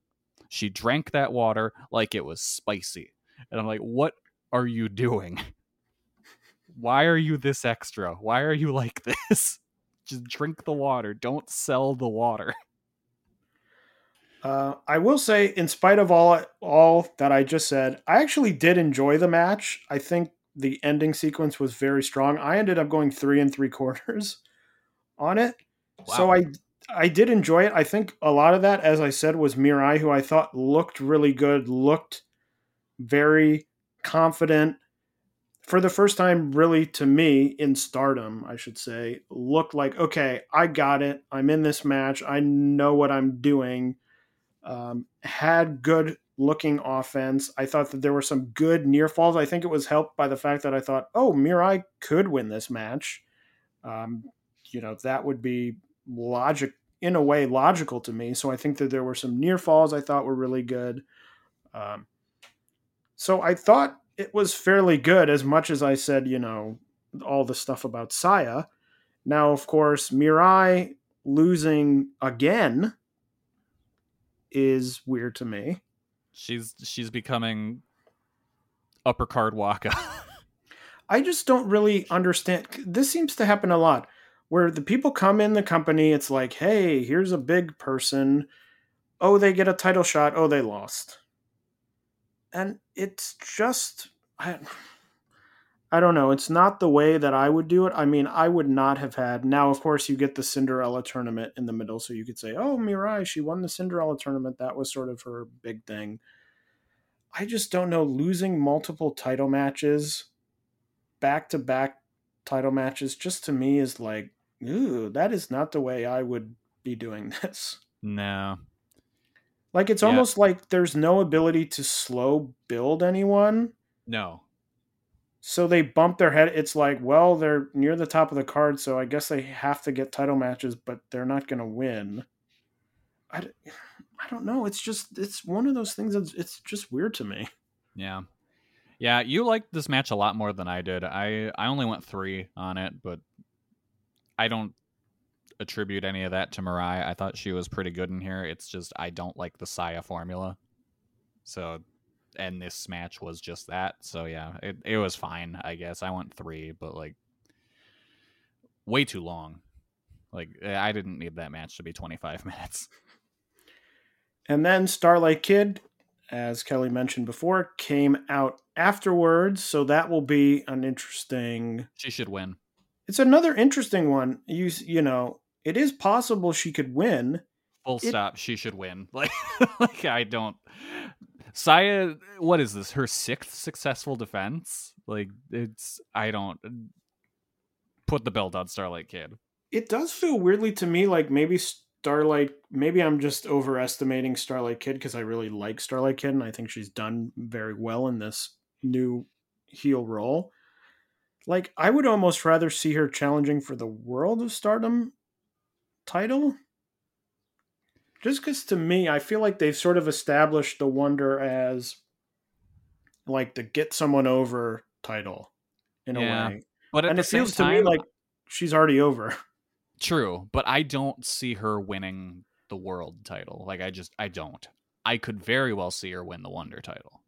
S2: She drank that water like it was spicy. And I'm like, what are you doing? Why are you this extra? Why are you like this? Just drink the water. Don't sell the water.
S1: Uh, I will say, in spite of all all that I just said, I actually did enjoy the match. I think the ending sequence was very strong. I ended up going three and three quarters on it, wow. so I I did enjoy it. I think a lot of that, as I said, was Mirai, who I thought looked really good, looked very confident. For the first time, really, to me, in stardom, I should say, looked like, okay, I got it. I'm in this match. I know what I'm doing um, had good looking offense. I thought that there were some good near falls. I think it was helped by the fact that I thought, oh, Mirai could win this match. Um, you know, that would be logic in a way logical to me. So I think that there were some near falls I thought were really good. Um, so I thought it was fairly good as much as I said, you know, all the stuff about Saya. Now, of course, Mirai losing again is weird to me.
S2: She's she's becoming upper card Waka.
S1: I just don't really understand. This seems to happen a lot where the people come in the company, it's like, hey, here's a big person. Oh, they get a title shot. Oh, they lost. And it's just I, I don't know. It's not the way that I would do it. I mean, I would not have had. Now, of course, you get the Cinderella tournament in the middle, so you could say, "Oh, Mirai, she won the Cinderella tournament. That was sort of her big thing." I just don't know. Losing multiple title matches, back to back title matches, just to me is like, ooh, that is not the way I would be doing this.
S2: No.
S1: Like it's yeah. almost like there's no ability to slow build anyone.
S2: No
S1: so they bump their head. It's like, well, they're near the top of the card, so I guess they have to get title matches, but they're not going to win. I, I don't know. It's just it's one of those things that's it's just weird to me.
S2: Yeah. Yeah, you liked this match a lot more than I did. I I only went 3 on it, but I don't attribute any of that to Mirai. I thought she was pretty good in here. It's just I don't like the Saya formula. So and this match was just that. So yeah, it it was fine. I guess I went three, but like way too long. Like eh, I didn't need that match to be 25 minutes.
S1: And then Starlight Kid, as Kelly mentioned before, came out afterwards, so that will be an interesting.
S2: She should win.
S1: It's another interesting one. You you know, it is possible she could win.
S2: Full it, stop. She should win. Like like I don't. Saya, what is this? Her sixth successful defense? Like it's I don't put the belt on Starlight Kid.
S1: It does feel weirdly to me like maybe Starlight. Maybe I'm just overestimating Starlight Kid because I really like Starlight Kid and I think she's done very well in this new heel role. Like I would almost rather see her challenging for the World of Stardom title just because to me, I feel like they've sort of established the Wonder as like the get someone over title in yeah. a way.
S2: But
S1: and it feels time, to me like she's already over.
S2: True, but I don't see her winning the world title. Like I just I don't. I could very well see her win the Wonder title.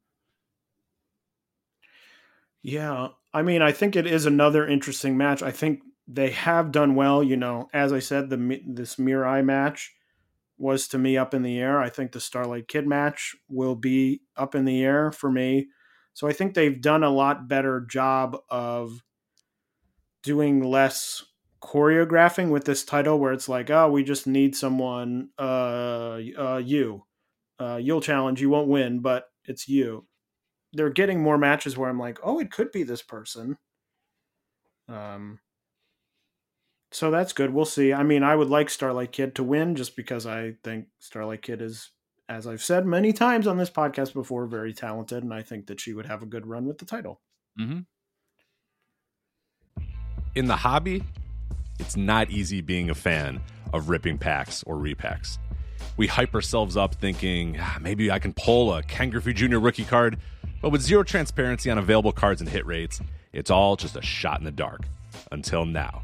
S1: Yeah, I mean, I think it is another interesting match. I think they have done well. You know, as I said, the this Mirai match was to me up in the air. I think the Starlight Kid match will be up in the air for me. So I think they've done a lot better job of doing less choreographing with this title where it's like, oh, we just need someone uh uh you. Uh, you'll challenge, you won't win, but it's you. They're getting more matches where I'm like, oh, it could be this person. Um, so that's good. We'll see. I mean, I would like Starlight Kid to win just because I think Starlight Kid is, as I've said many times on this podcast before, very talented, and I think that she would have a good run with the title.
S2: Mm-hmm.
S3: In the hobby, it's not easy being a fan of ripping packs or repacks. We hype ourselves up thinking ah, maybe I can pull a Ken Griffey Jr. rookie card, but with zero transparency on available cards and hit rates, it's all just a shot in the dark. Until now.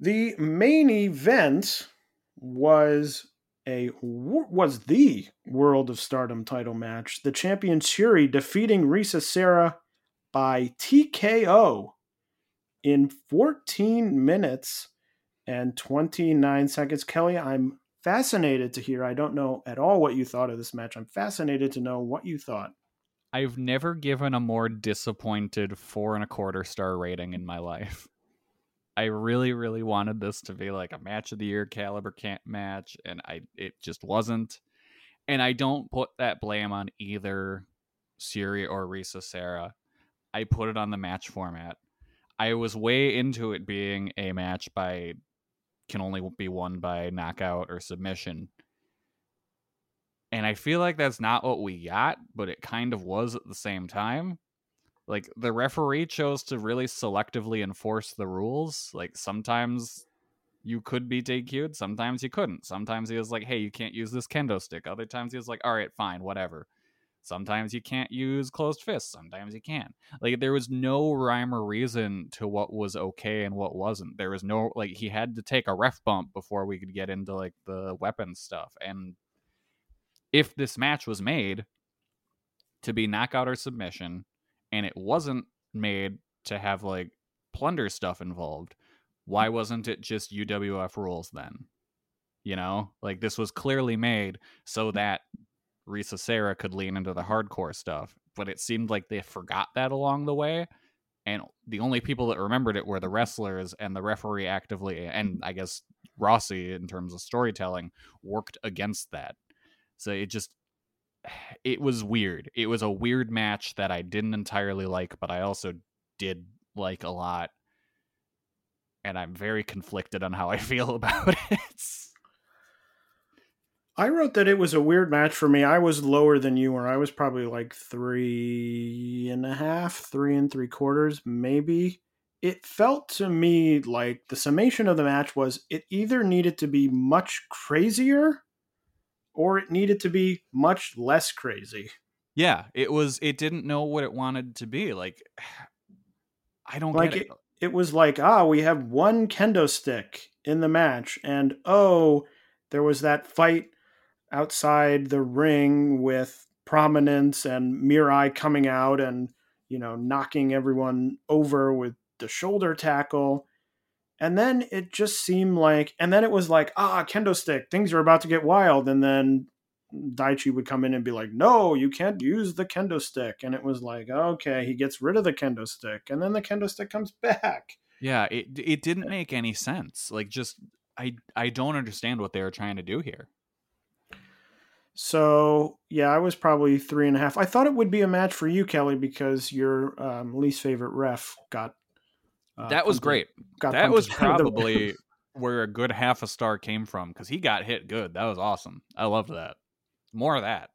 S1: The main event was a was the World of Stardom title match. The champion Syuri defeating Risa Sera by TKO in 14 minutes and 29 seconds. Kelly, I'm fascinated to hear. I don't know at all what you thought of this match. I'm fascinated to know what you thought.
S2: I've never given a more disappointed four and a quarter star rating in my life. I really, really wanted this to be like a match of the year caliber can't match, and I it just wasn't. And I don't put that blame on either Syuri or Risa Sera. I put it on the match format. I was way into it being a match by can only be won by knockout or submission. And I feel like that's not what we got, but it kind of was at the same time. Like the referee chose to really selectively enforce the rules. Like sometimes you could be DQ'd, sometimes you couldn't. Sometimes he was like, hey, you can't use this kendo stick. Other times he was like, all right, fine, whatever. Sometimes you can't use closed fists. Sometimes you can. Like there was no rhyme or reason to what was okay and what wasn't. There was no like he had to take a ref bump before we could get into like the weapon stuff. And if this match was made to be knockout or submission, and it wasn't made to have like plunder stuff involved, why mm. wasn't it just UWF rules then? You know, like this was clearly made so mm. that Risa Sera could lean into the hardcore stuff, but it seemed like they forgot that along the way. And the only people that remembered it were the wrestlers and the referee actively, and I guess Rossi, in terms of storytelling, worked against that. So it just, it was weird. It was a weird match that I didn't entirely like, but I also did like a lot. And I'm very conflicted on how I feel about it.
S1: I wrote that it was a weird match for me. I was lower than you were. I was probably like three and a half, three and three quarters, maybe. It felt to me like the summation of the match was it either needed to be much crazier or it needed to be much less crazy.
S2: Yeah, it was. It didn't know what it wanted to be. Like, I don't
S1: like
S2: get
S1: it. It was like, ah, we have one kendo stick in the match, and oh, there was that fight outside the ring with prominence and Mirai coming out and you know knocking everyone over with the shoulder tackle and then it just seemed like and then it was like ah kendo stick things are about to get wild. And then Daichi would come in and be like no you can't use the kendo stick. And it was like okay he gets rid of the kendo stick and then the kendo stick comes back.
S2: Yeah it it didn't make any sense. Like just I I don't understand what they were trying to do here.
S1: So yeah, I was probably three and a half. I thought it would be a match for you, Kelly, because your um, least favorite ref got.
S2: Uh, that was great. that was probably where a good half a star came from because he got hit good. That was awesome. I loved that. More of that.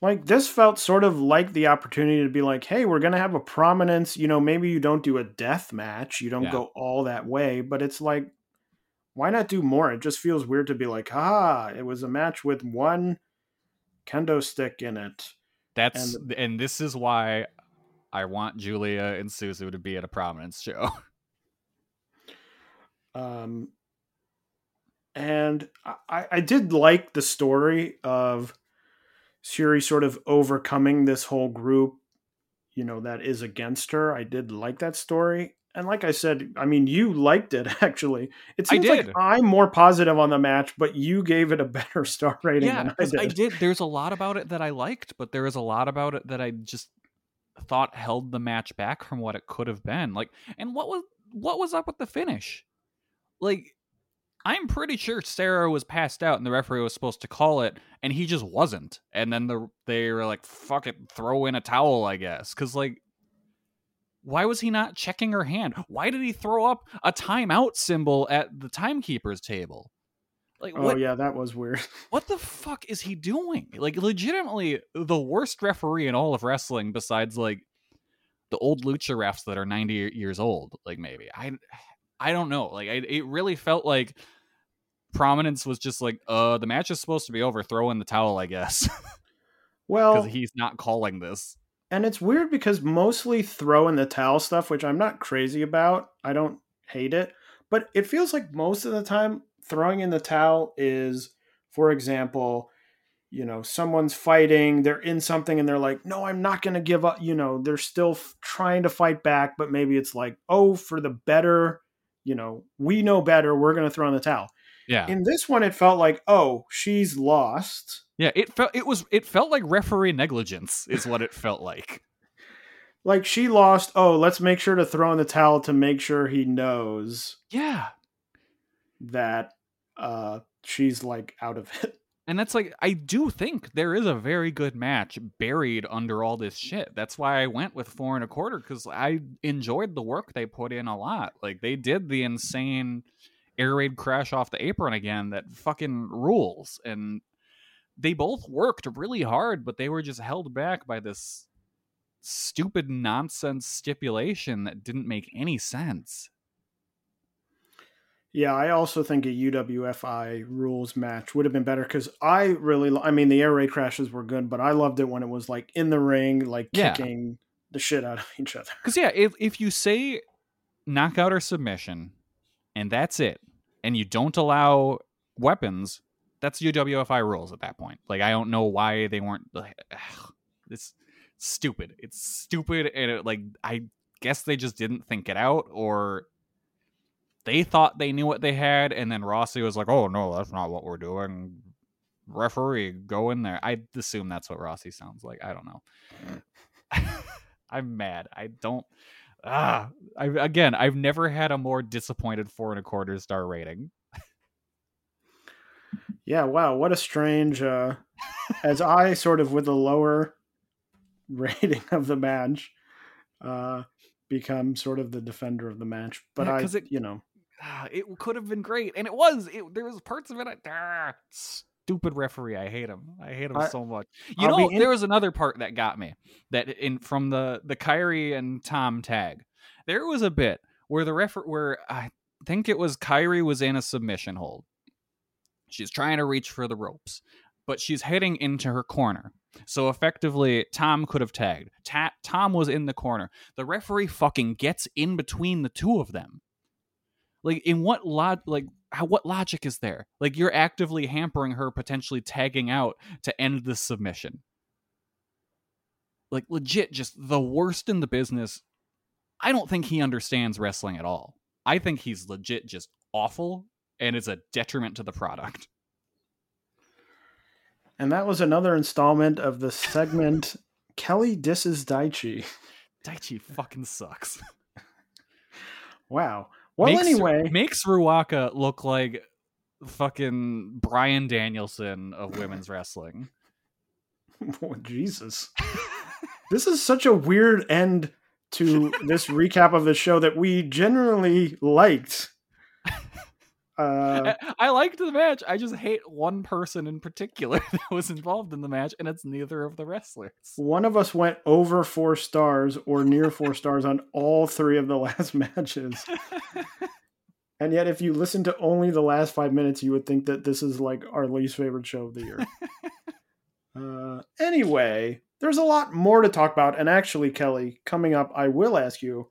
S1: Like this felt sort of like the opportunity to be like, hey, we're gonna have a prominence. You know, maybe you don't do a death match, you don't yeah. go all that way, but it's like, why not do more? It just feels weird to be like, ah, it was a match with one kendo stick in it.
S2: That's and, and this is why I want Julia and Suzu to be at a prominence show.
S1: Um, and I, I did like the story of Syuri sort of overcoming this whole group, you know, that is against her. I did like that story and like I said, I mean, you liked it actually. It seems like I'm more positive on the match, but you gave it a better star rating yeah, than I did.
S2: I did. There's a lot about it that I liked, but there is a lot about it that I just thought held the match back from what it could have been. Like, and what was what was up with the finish? Like, I'm pretty sure Sera was passed out and the referee was supposed to call it, and he just wasn't. And then the they were like, "Fuck it, throw in a towel," I guess, because like why was he not checking her hand? Why did he throw up a timeout symbol at the timekeeper's table?
S1: Like, oh yeah, that was weird.
S2: What the fuck is he doing? Like, legitimately, the worst referee in all of wrestling, besides like the old lucha refs that are ninety years old. Like, maybe I, I don't know. Like, I, it really felt like prominence was just like, uh, the match is supposed to be over. Throw in the towel, I guess.
S1: well,
S2: because he's not calling this.
S1: And it's weird because mostly throw in the towel stuff, which I'm not crazy about. I don't hate it. But it feels like most of the time throwing in the towel is, for example, you know, someone's fighting, they're in something and they're like, no, I'm not going to give up. You know, they're still f- trying to fight back, but maybe it's like, oh, for the better, you know, we know better, we're going to throw in the towel.
S2: Yeah.
S1: In this one, it felt like, oh, she's lost.
S2: Yeah, it felt it was it felt like referee negligence is what it felt like.
S1: Like she lost. Oh, let's make sure to throw in the towel to make sure he knows.
S2: Yeah.
S1: That uh she's like out of it.
S2: And that's like I do think there is a very good match buried under all this shit. That's why I went with four and a quarter because I enjoyed the work they put in a lot. Like they did the insane air raid crash off the apron again that fucking rules and they both worked really hard but they were just held back by this stupid nonsense stipulation that didn't make any sense
S1: yeah i also think a uwfi rules match would have been better because i really i mean the air raid crashes were good but i loved it when it was like in the ring like kicking the shit out of each other
S2: because yeah if, if you say knockout or submission and that's it, and you don't allow weapons, that's UWFI rules at that point. Like I don't know why they weren't. Like, this stupid. It's stupid, and it like I guess they just didn't think it out, or they thought they knew what they had, and then Rossi was like, "Oh no, that's not what we're doing." Referee, go in there. I assume that's what Rossi sounds like. I don't know. I'm mad. I don't. Ah, I again, I've never had a more disappointed four and a quarter star rating.
S1: Yeah, wow, what a strange uh as I sort of with a lower rating of the match uh become sort of the defender of the match. But
S2: Yeah,
S1: I
S2: it-
S1: you know,
S2: it could have been great, and it was. It, there was parts of it. I, ah, stupid referee. I hate him. I hate him
S1: I-
S2: so much. You
S1: I'll
S2: know,
S1: in-
S2: there was another part that got me. That in from the the Kairi and Tam tag, there was a bit where the refer where I think it was Kairi was in a submission hold. She's trying to reach for the ropes, but she's heading into her corner. So effectively, Tam could have tagged. Ta- Tam was in the corner. The referee fucking gets in between the two of them. Like, in what log? Like, how, what logic is there? Like, you're actively hampering her potentially tagging out to end the submission. Like, legit, just the worst in the business. I don't think he understands wrestling at all. I think he's legit just awful and is a detriment to the product.
S1: and that was another installment of the segment Kelly disses Daichi.
S2: Daichi fucking sucks.
S1: Wow. Well,
S2: makes,
S1: anyway,
S2: makes Ruaka look like fucking Bryan Danielson of women's wrestling.
S1: oh, Jesus. this is such a weird end to this recap of the show that we generally liked. Uh,
S2: I, liked the match. I just hate one person in particular that was involved in the match, and it's neither of the wrestlers.
S1: one of us went over four stars or near four stars on all three of the last matches. And yet, if you listen to only the last five minutes, you would think that this is like our least favorite show of the year. uh, anyway, there's a lot more to talk about. And actually, Kelly, coming up, I will ask you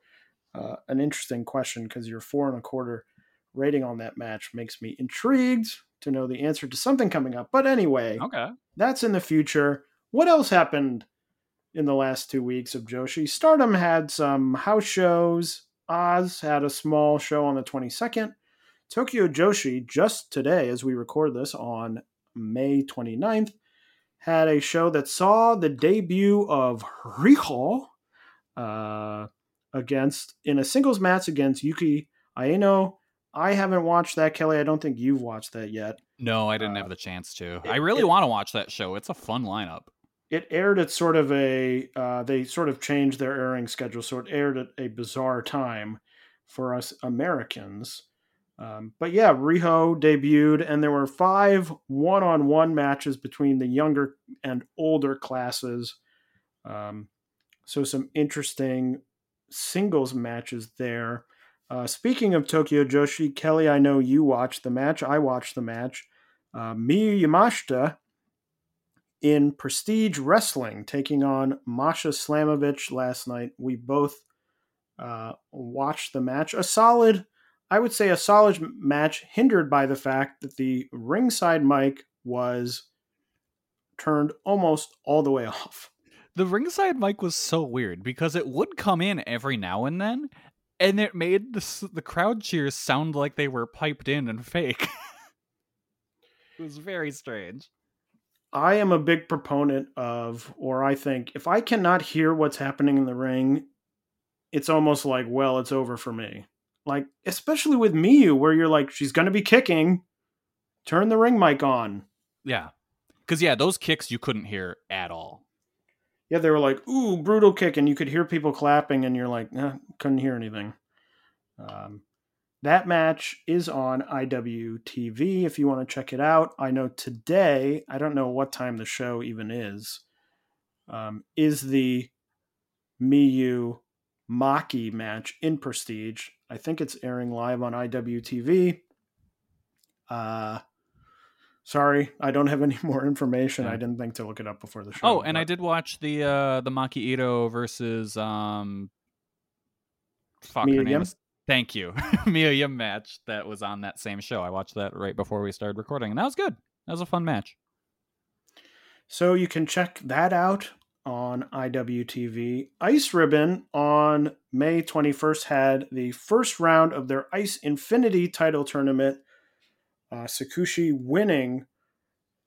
S1: uh, an interesting question because you're four and a quarter rating on that match makes me intrigued to know the answer to something coming up. But anyway,
S2: Okay.
S1: that's in the future. What else happened in the last two weeks of Joshi? Stardom had some house shows. Oz had a small show on the 22nd. Tokyo Joshi, just today, as we record this on May 29th, had a show that saw the debut of Riho uh, against in a singles match against Yuki Aino. I haven't watched that, Kelly. I don't think you've watched that yet.
S2: No, I didn't
S1: Uh,
S2: have the chance to.
S1: it-
S2: I really
S1: it-
S2: want to watch that show. It's a fun lineup.
S1: it aired at sort of a uh, they sort of changed their airing schedule so it aired at a bizarre time for us americans um, but yeah riho debuted and there were five one-on-one matches between the younger and older classes um, so some interesting singles matches there uh, speaking of tokyo joshi kelly i know you watched the match i watched the match uh, miyu yamashita in Prestige Wrestling, taking on Masha Slamovich last night. We both uh, watched the match. A solid, I would say, a solid match, hindered by the fact that the ringside mic was turned almost all the way off.
S2: The ringside mic was so weird because it would come in every now and then, and it made the the crowd cheers sound like they were piped in and fake. it was very strange.
S1: I am a big proponent of, or I think, if I cannot hear what's happening in the ring, it's almost like, well, it's over for me. Like, especially with Miyu, where you're like, she's going to be kicking, turn the ring mic on.
S2: Yeah, because yeah, those kicks you couldn't hear at all.
S1: Yeah, they were like, ooh, brutal kick, and you could hear people clapping, and you're like, eh, couldn't hear anything. Um, that match is on IWTV if you want to check it out. I know today, I don't know what time the show even is, um, is the Miyu Maki match in Prestige. I think it's airing live on IWTV. Uh, sorry, I don't have any more information.
S2: Yeah.
S1: I didn't think to look it up before the show.
S2: Oh, and I did watch the uh the Maki Ito versus um fuck
S1: Mia
S2: her name is Thank you. Mia Yim match that was on that same show. I watched that right before we started recording and that was good. That was a fun match.
S1: So you can check that out on IWTV. Ice Ribbon on May 21st had the first round of their Ice Infinity title tournament. Uh, Tsukushi winning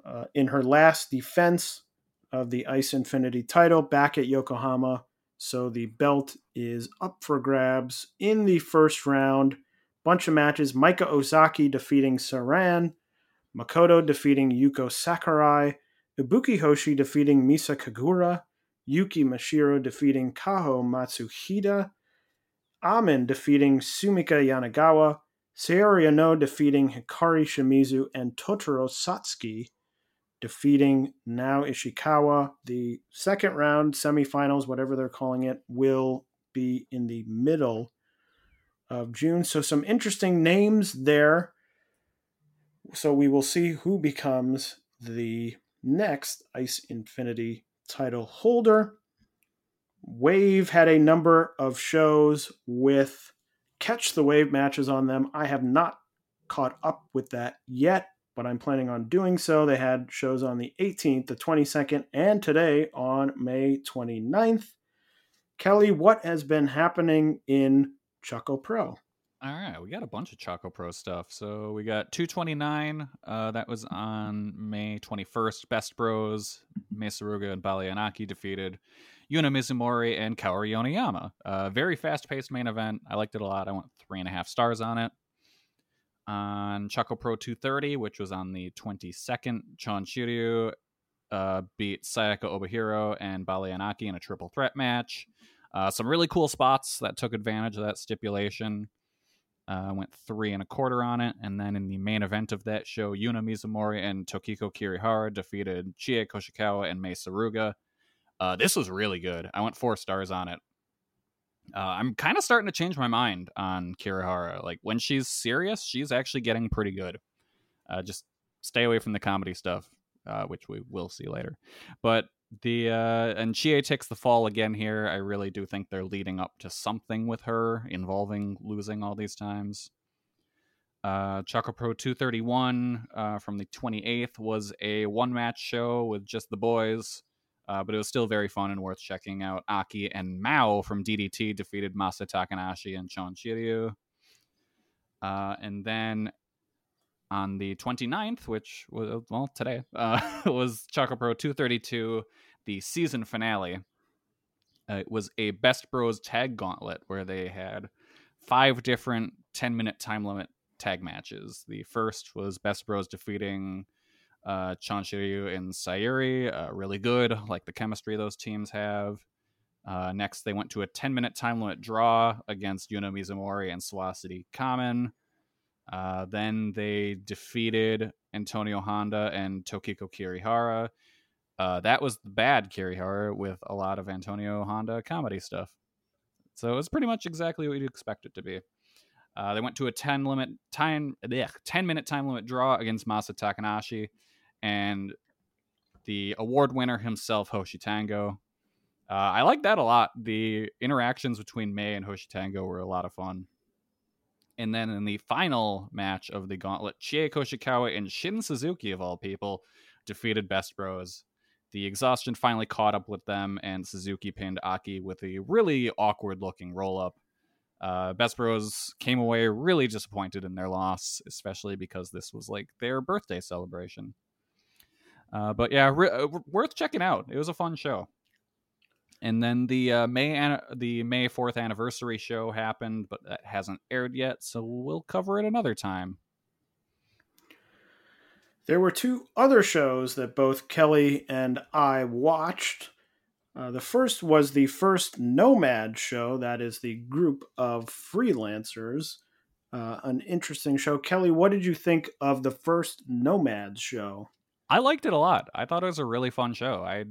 S1: uh, in her last defense of the Ice Infinity title back at Yokohama. So the belt is up for grabs in the first round. Bunch of matches. Maika Ozaki defeating Saran. Makoto defeating Yuko Sakurai. Ibuki Hoshi defeating Misa Kagura. Yuki Mashiro defeating Kaho Matsushita. Amin defeating Sumika Yanagawa. Saori Anou defeating Hikari Shimizu. And Totoro Satsuki defeating Nao Ishikawa. The second round, semifinals, whatever they're calling it, will be in the middle of June. So, some interesting names there. So, we will see who becomes the next Ice Infinity title holder. Wave had a number of shows with catch the wave matches on them. I have not caught up with that yet but I'm planning on doing so. They had shows on the 18th, the 22nd, and today on May 29th. Kelly, what has been happening in Choco Pro?
S2: All right, we got a bunch of Choco Pro stuff. So we got 229. Uh, that was on May 21st. Best Bros, Mei Saruga and Baliyan Akki defeated Yuna Mizumori and Kaori Yoneyama. Uh, very fast paced main event. I liked it a lot. I went three and a half stars on it on Choco Pro 230, which was on the 22nd. Chon Shiryu uh, beat Sayaka Obihiro and Baliyan Akki in a triple threat match. Uh, some really cool spots that took advantage of that stipulation. Uh, went three and a quarter on it. And then in the main event of that show, Yuna Mizumori and Tokiko Kirihara defeated Chie Koshikawa and Mei Saruga. Uh, this was really good. I went four stars on it. Uh, I'm kind of starting to change my mind on Kirihara. Like when she's serious, she's actually getting pretty good. Uh, just stay away from the comedy stuff, uh, which we will see later. But the uh, and Chie takes the fall again here. I really do think they're leading up to something with her involving losing all these times. Uh, Choco Pro 231 uh, from the 28th was a one match show with just the boys. Uh, but it was still very fun and worth checking out. Akki and Mao from DDT defeated Masa Takanashi and Chon Shiryu. Uh, and then on the 29th, which was, well, today, uh, was Choco Pro 232, the season finale. Uh, it was a Best Bros tag gauntlet where they had five different 10 minute time limit tag matches. The first was Best Bros defeating uh, Shiryu and Sayuri, uh, really good, like the chemistry those teams have. Uh, next, they went to a 10 minute time limit draw against Yuna Mizumori and Sawasdee Kamen. Uh, then they defeated Antonio Honda and Tokiko Kirihara. Uh, that was the bad Kirihara with a lot of Antonio Honda comedy stuff. So it was pretty much exactly what you'd expect it to be. Uh, they went to a 10 limit time, bleh, 10 minute time limit draw against Masa Takanashi and the award winner himself, Hoshi Tango. Uh, I like that a lot. The interactions between Mei and Hoshi Tango were a lot of fun. And then in the final match of the gauntlet, Chie Koshikawa and Shin Suzuki, of all people, defeated Best Bros. The exhaustion finally caught up with them, and Suzuki pinned Akki with a really awkward looking roll up. Uh, Best Bros came away really disappointed in their loss, especially because this was like their birthday celebration. Uh, but yeah, re- uh, worth checking out. It was a fun show. And then the uh, May an- the May fourth anniversary show happened, but that hasn't aired yet, so we'll cover it another time.
S1: There were two other shows that both Kelly and I watched. Uh, the first was the first Nomad show, that is the group of freelancers. Uh, an interesting show. Kelly, what did you think of the first Nomad show?
S2: I liked it a lot. I thought it was a really fun show. I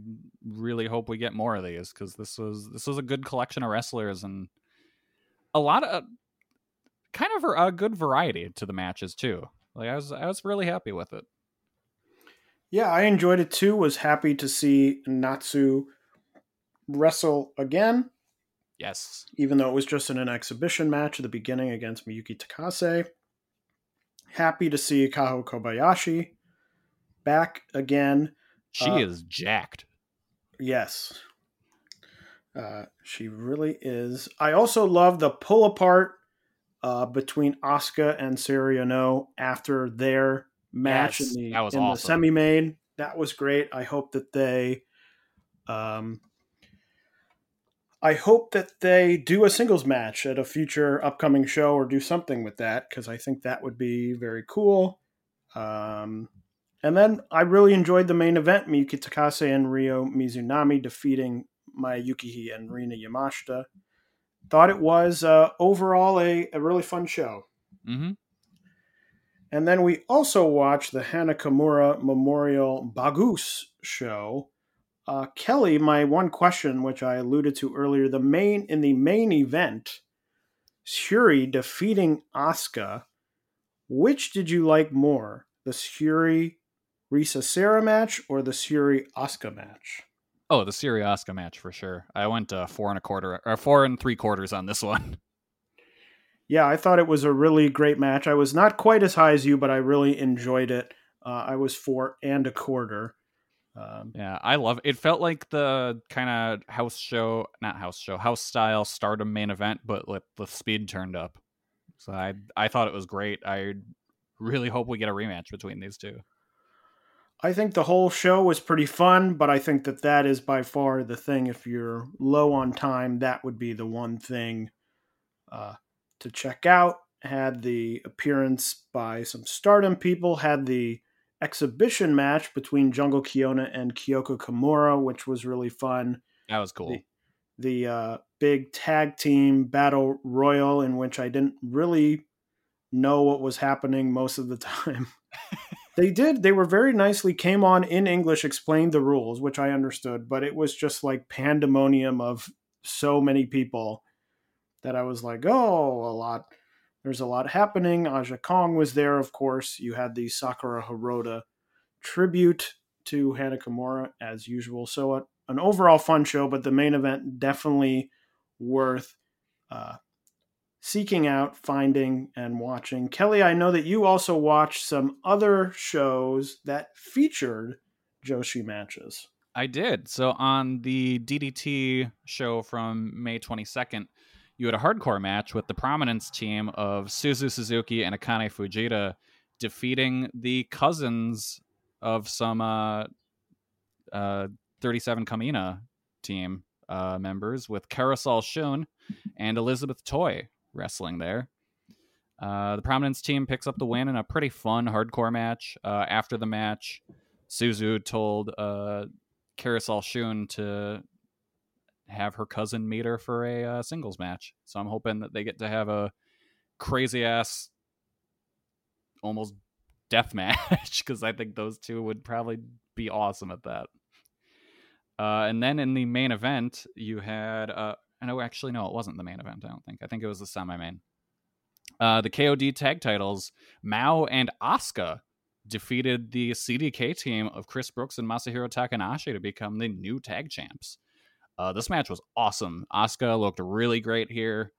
S2: really hope we get more of these because this was this was a good collection of wrestlers and a lot of kind of a good variety to the matches too. Like I was I was really happy with it.
S1: Yeah, I enjoyed it too. Was happy to see Natsu wrestle again.
S2: Yes.
S1: Even though it was just in an exhibition match at the beginning against Miyuki Takase. Happy to see Kaho Kobayashi back again.
S2: She uh, is jacked.
S1: Yes. Uh, she really is. I also love the pull apart uh, between Oscar and Suriano after their match
S2: Yes,
S1: in the
S2: that was
S1: in the semi main. That was great. I hope that they, um, I hope that they do a singles match at a future upcoming show or do something with that because I think that would be very cool. Um, and then I really enjoyed the main event: Miyuki Takase and Ryo Mizunami defeating Maya Yukihi and Rina Yamashita. Thought it was uh, overall a, a really fun show.
S2: Mm-hmm.
S1: And then we also watched the Hana Kimura Memorial Bagus show. Uh, Kelly, my one question, which I alluded to earlier, the main in the main event, Syuri defeating Asuka. Which did you like more, the Syuri Risa Sera match or the Syuri Asuka match?
S2: Oh, the Syuri Asuka match for sure. I went uh, four and a quarter or four and three quarters on this one.
S1: Yeah, I thought it was a really great match. I was not quite as high as you, but I really enjoyed it. Uh, I was four and a quarter. Um,
S2: Yeah, I love it. Felt like the kind of house show, not house show, house style stardom main event, but with the speed turned up. So I I thought it was great. I really hope we get a rematch between these two.
S1: I think the whole show was pretty fun, but I think that that is by far the thing. If you're low on time, that would be the one thing uh, to check out. Had the appearance by some stardom people, had the exhibition match between Jungle Kyona and Kyoko Kimura, which was really fun.
S2: That was cool.
S1: The, the uh, big tag team battle royal, in which I didn't really know what was happening most of the time. they did. They were very nicely came on in English, explained the rules, which I understood, but it was just like pandemonium of so many people that I was like, oh, a lot. There's a lot happening. Aja Kong was there, of course. You had the Sakura Hirota tribute to Hana Kimura as usual. So a, an overall fun show, but the main event definitely worth uh, seeking out, finding, and watching. Kelly, I know that you also watched some other shows that featured Joshi matches.
S2: I did. So on the DDT show from May 22nd, you had a hardcore match with the prominence team of Suzu Suzuki and Akane Fujita defeating the cousins of some uh, uh, 37 Kamina team uh, members with Carousel Shun and Elizabeth Toy wrestling there. Uh, the prominence team picks up the win in a pretty fun hardcore match. Uh, after the match, Suzu told uh, Carousel Shun to have her cousin meet her for a uh, singles match. So I'm hoping that they get to have a crazy ass, almost death match because I think those two would probably be awesome at that. Uh, and then in the main event, you had uh, no, actually no, it wasn't the main event. I don't think. I think it was the semi-main. Uh, the KOD tag titles, Mao and Asuka defeated the CDK team of Chris Brooks and Masahiro Takanashi to become the new tag champs. Uh, this match was awesome. Asuka looked really great here.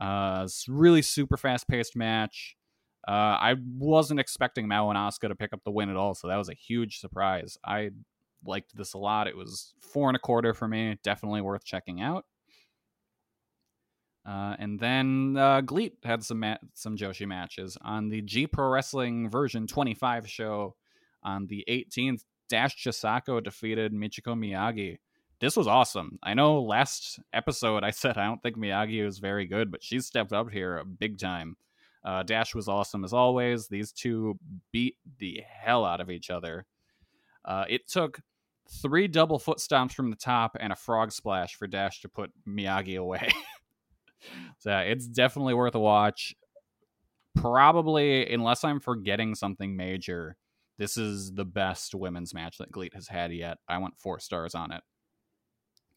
S2: Uh, really super fast paced match. Uh, I wasn't expecting Mao and Asuka to pick up the win at all, so that was a huge surprise. I liked this a lot. It was four and a quarter for me. Definitely worth checking out. Uh, and then uh, GLEAT had some ma- some Joshi matches on the G Pro Wrestling version 25 show on the 18th. Dash Chisako defeated Michiko Miyagi. This was awesome. I know last episode I said I don't think Miyagi was very good, but she's stepped up here big time. Uh, Dash was awesome as always. These two beat the hell out of each other. Uh, it took three double foot stomps from the top and a frog splash for Dash to put Miyagi away. so it's definitely worth a watch. Probably, unless I'm forgetting something major, this is the best women's match that GLEAT has had yet. I went four stars on it.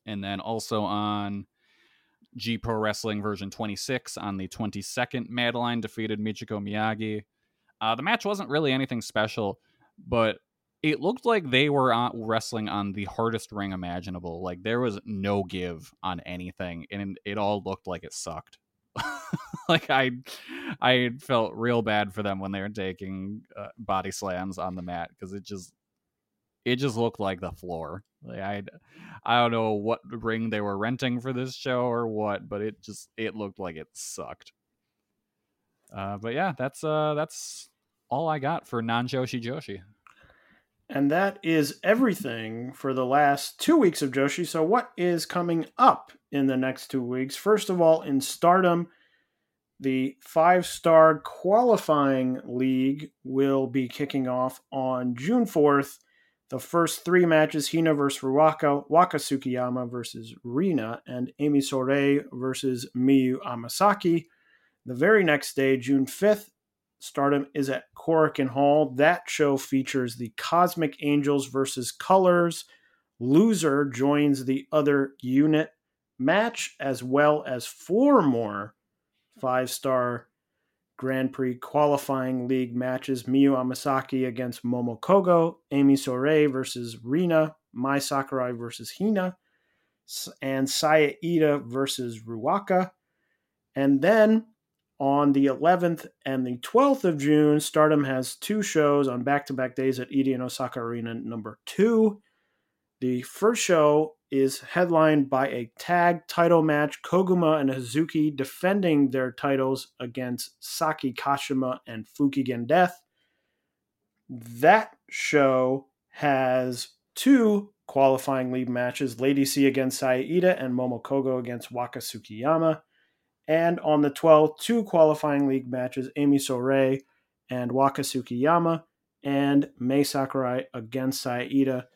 S2: And then also on G Pro Wrestling version 26 on the 22nd, Madeline defeated Michiko Miyagi. Uh, the match wasn't really anything special, but it looked like they were on, wrestling on the hardest ring imaginable. Like there was no give on anything, and it all looked like it sucked. like I, I felt real bad for them when they were taking uh, body slams on the mat because it just it just looked like the floor. Like I, I don't know what ring they were renting for this show or what, but it just it looked like it sucked. Uh, but yeah, that's uh that's all I got for non Joshi Joshi.
S1: And that is everything for the last two weeks of Joshi. So, what is coming up in the next two weeks? First of all, in Stardom, the five star qualifying league will be kicking off on June 4th. The first three matches Hina versus Ruaka, Waka Tsukiyama versus Rina, and Ami Sourei versus Miyu Amasaki. The very next day, June 5th, Stardom is at Korakuen Hall. That show features the Cosmic Angels versus Colors. Loser joins the other unit match, as well as four more five star Grand Prix qualifying league matches Miyu Amasaki against Momo Kohgo, Ami Sourei versus Rina, Mai Sakurai versus Hina, and Saya Iida versus Ruaka. And then on the 11th and the 12th of June, Stardom has two shows on back to back days at Edion Osaka Arena number two. The first show is headlined by a tag title match Koguma and Hazuki defending their titles against Saki Kashima and Fukigen Death. That show has two qualifying league matches Lady C against Saida and Momo Kohgo against Waka Tsukiyama. And on the 12th, two qualifying league matches Ami Sourei and Waka Tsukiyama, and Mai Sakurai against Saida.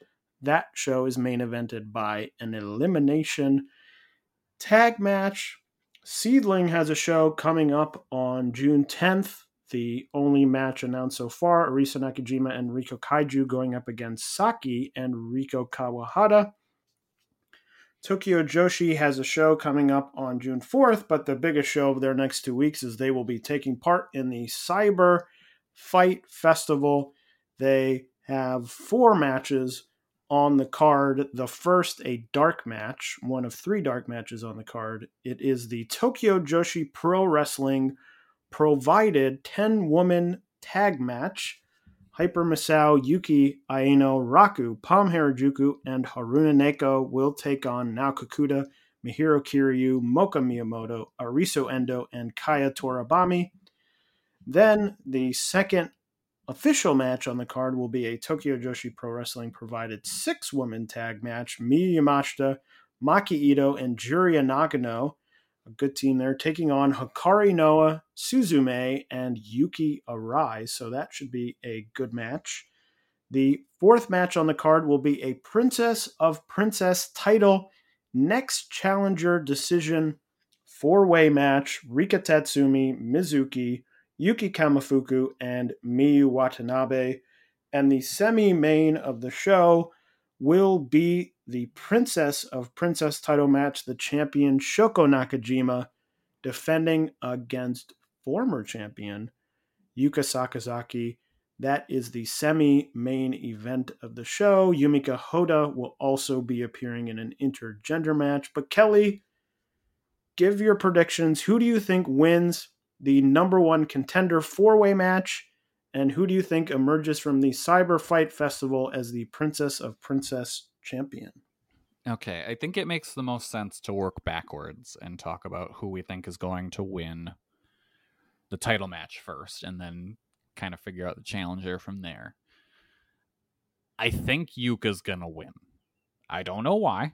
S1: That show is main evented by an elimination tag match. SEAdLINNNG has a show coming up on June 10th. The only match announced so far Arisa Nakajima and Riko Kaiju going up against Saki and Riko Kawahara. Tokyo Joshi has a show coming up on June 4th, but the biggest show of their next two weeks is they will be taking part in the Cyber Fight Festival. They have four matches on the card. The first, a dark match, one of three dark matches on the card. It is the Tokyo Joshi Pro Wrestling provided 10 woman tag match Hyper Misao, Yuki Aino, Raku, Pom Harajuku, and Haruna Neko will take on Nao Kakuta, Mihiro Kiryu, Moka Miyamoto, Arisu Endo, and Kaya Toribami. Then the second official match on the card will be a Tokyo Joshi Pro Wrestling provided six woman tag match. Miyu Yamashita, Maki Ito, and Juria Nagano a good team there, taking on Hikari Noa, Suzume, and Yuki Arai. So that should be a good match. The fourth match on the card will be a Princess of Princess title next challenger decision four way match Rika Tatsumi, Mizuki, Yuki Kamifuku, and Miyu Watanabe. And the semi main of the show will be the Princess of Princess title match, the champion Shoko Nakajima defending against former champion Yuka Sakazaki. That is the semi main event of the show. Yumika Hoda will also be appearing in an intergender match. But Kelly, give your predictions. Who do you think wins the number one contender four way match? And who do you think emerges from the Cyber Fight Festival as the Princess of Princess champion?
S2: Okay, I think it makes the most sense to work backwards and talk about who we think is going to win the title match first and then kind of figure out the challenger from there. I think Yuka's going to win. I don't know why.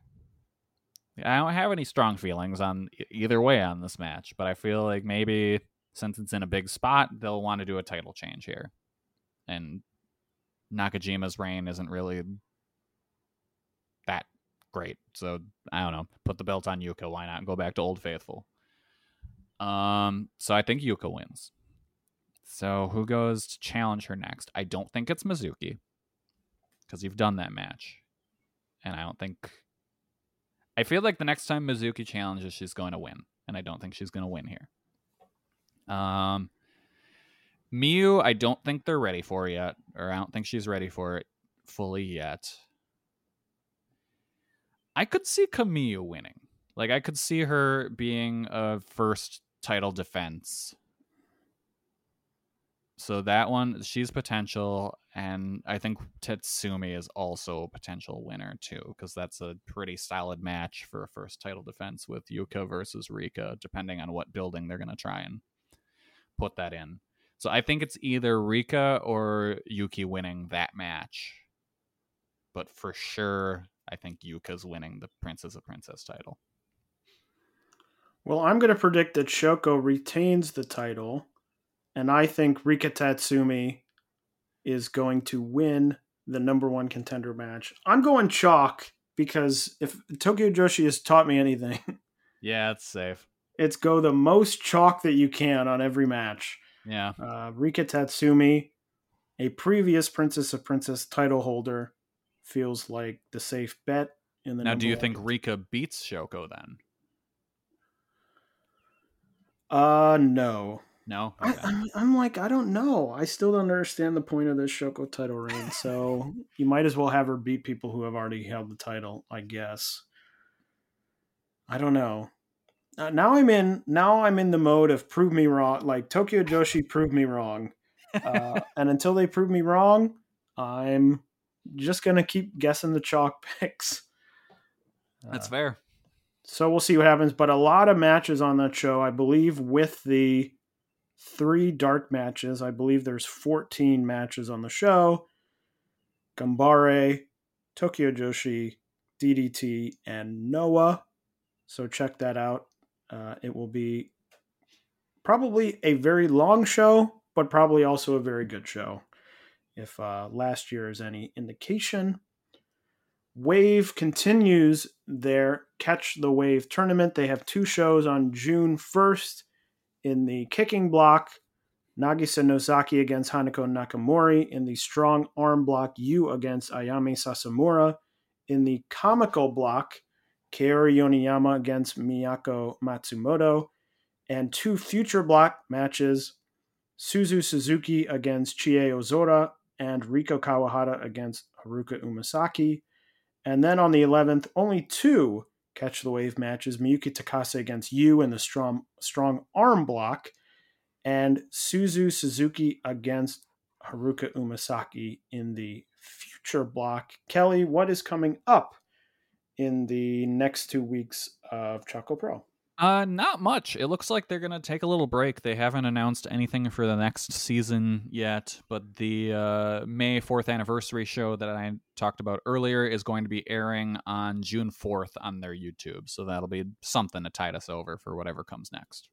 S2: I don't have any strong feelings on either way on this match, but I feel like maybe since it's in a big spot, they'll want to do a title change here. And Nakajima's reign isn't really that great. So I don't know. Put the belt on Yuka. Why not? Go back to Old Faithful. Um, so I think Yuka wins. So who goes to challenge her next? I don't think it's Mizuki because you've done that match, and I don't think. I feel like the next time Mizuki challenges, she's going to win, and I don't think she's going to win here. Um, Miyu, I don't think they're ready for yet, or I don't think she's ready for it fully yet. I could see Camille winning. Like I could see her being a first title defense. So that one, she's potential. and I think Tatsumi is also a potential winner too, because that's a pretty solid match for a first title defense with Yuka versus Rika, depending on what building they're going to try and put that in. So I think it's either Rika or Yuki winning that match. But for sure, I think Yuka's winning the Princess of Princess title.
S1: Well, I'm going to predict that Shoko retains the title, and I think Rika Tatsumi is going to win the number one contender match. I'm going chalk because if Tokyo Joshi has taught me anything,
S2: yeah, it's safe.
S1: It's go the most chalk that you can on every match.
S2: Yeah.
S1: Uh, Rika Tatsumi, a previous Princess of Princess title holder, feels like the safe bet in the.
S2: Now, do you think Rika beats Shoko then?
S1: Uh, no.
S2: No,
S1: okay. I, I'm, I'm like I don't know. I still don't understand the point of this Shoko title reign. So you might as well have her beat people who have already held the title. I guess. I don't know. Uh, now I'm in. Now I'm in the mode of prove me wrong. Like Tokyo Joshi, proved me wrong. Uh, and until they prove me wrong, I'm just gonna keep guessing the chalk picks.
S2: That's uh, fair.
S1: So we'll see what happens. But a lot of matches on that show, I believe, with the three dark matches. I believe there's 14 matches on the show. Gambare, Tokyo Joshi, DDT, and Noah. So check that out. Uh, it will be probably a very long show, but probably also a very good show. If uh, last year is any indication. Wave continues their Catch the Wave tournament. They have two shows on June 1st in the kicking block, Nagisa Nozaki against Hanako Nakamori. In the strong arm block, you against Ayame Sasamura. In the comical block, Kaori Yoneyama against Miyako Matsumoto. And two future block matches, Suzu Suzuki against Chie Ozora and Riko Kawahara against Haruka Umesaki. And then on the 11th, only two catch the wave matches Miyuki Takase against Yu in the strong strong arm block, and Suzu Suzuki against Haruka Umesaki in the future block. Kelly, what is coming up in the next two weeks of Choco Pro?
S2: Uh, not much. It looks like they're gonna take a little break. They haven't announced anything for the next season yet, but the uh, May fourth anniversary show that I talked about earlier is going to be airing on June fourth on their YouTube. So that'll be something to tide us over for whatever comes next.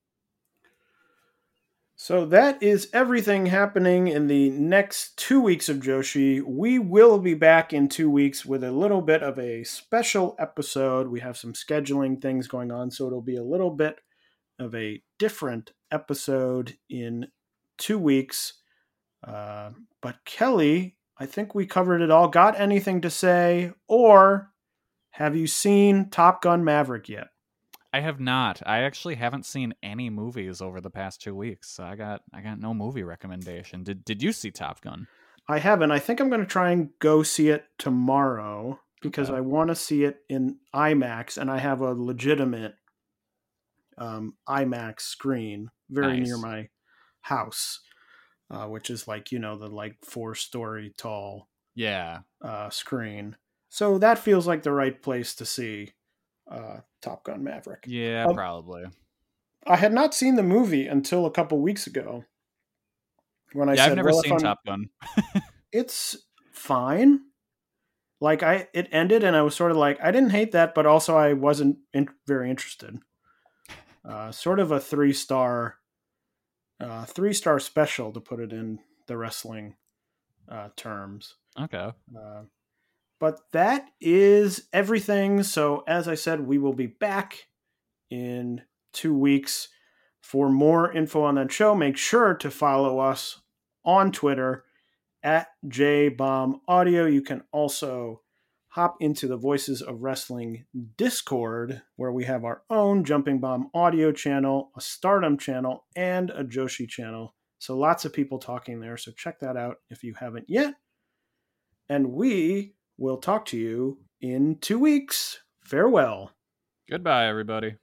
S1: So that is everything happening in the next two weeks of Joshi. We will be back in two weeks with a little bit of a special episode. We have some scheduling things going on, so it'll be a little bit of a different episode in two weeks. Uh, but Kelly, I think we covered it all. Got anything to say? Or have you seen Top Gun Maverick yet?
S2: I have not. I actually haven't seen any movies over the past two weeks. So I got I got no movie recommendation. Did Did you see Top Gun?
S1: I haven't. I think I'm going to try and go see it tomorrow because okay. I want to see it in IMAX, and I have a legitimate um, IMAX screen very nice. near my house, uh, which is like you know the like four story tall
S2: yeah
S1: uh, screen. So that feels like the right place to see uh, Top Gun Maverick.
S2: Yeah, um, probably.
S1: I had not seen the movie until a couple weeks ago.
S2: When I yeah, said, I've never well, seen Top Gun.
S1: it's fine. Like I, it ended, and I was sort of like, I didn't hate that, but also I wasn't in, very interested. Uh, sort of a three star, uh, three star special to put it in the wrestling uh, terms.
S2: Okay.
S1: But that is everything. So, as I said, we will be back in two weeks. For more info on that show, make sure to follow us on Twitter at JBombAudio. You can also hop into the Voices of Wrestling Discord, where we have our own Jumping Bomb audio channel, a Stardom channel, and a Joshi channel. So lots of people talking there. So check that out if you haven't yet. And we We'll talk to you in two weeks. Farewell.
S2: Goodbye, everybody.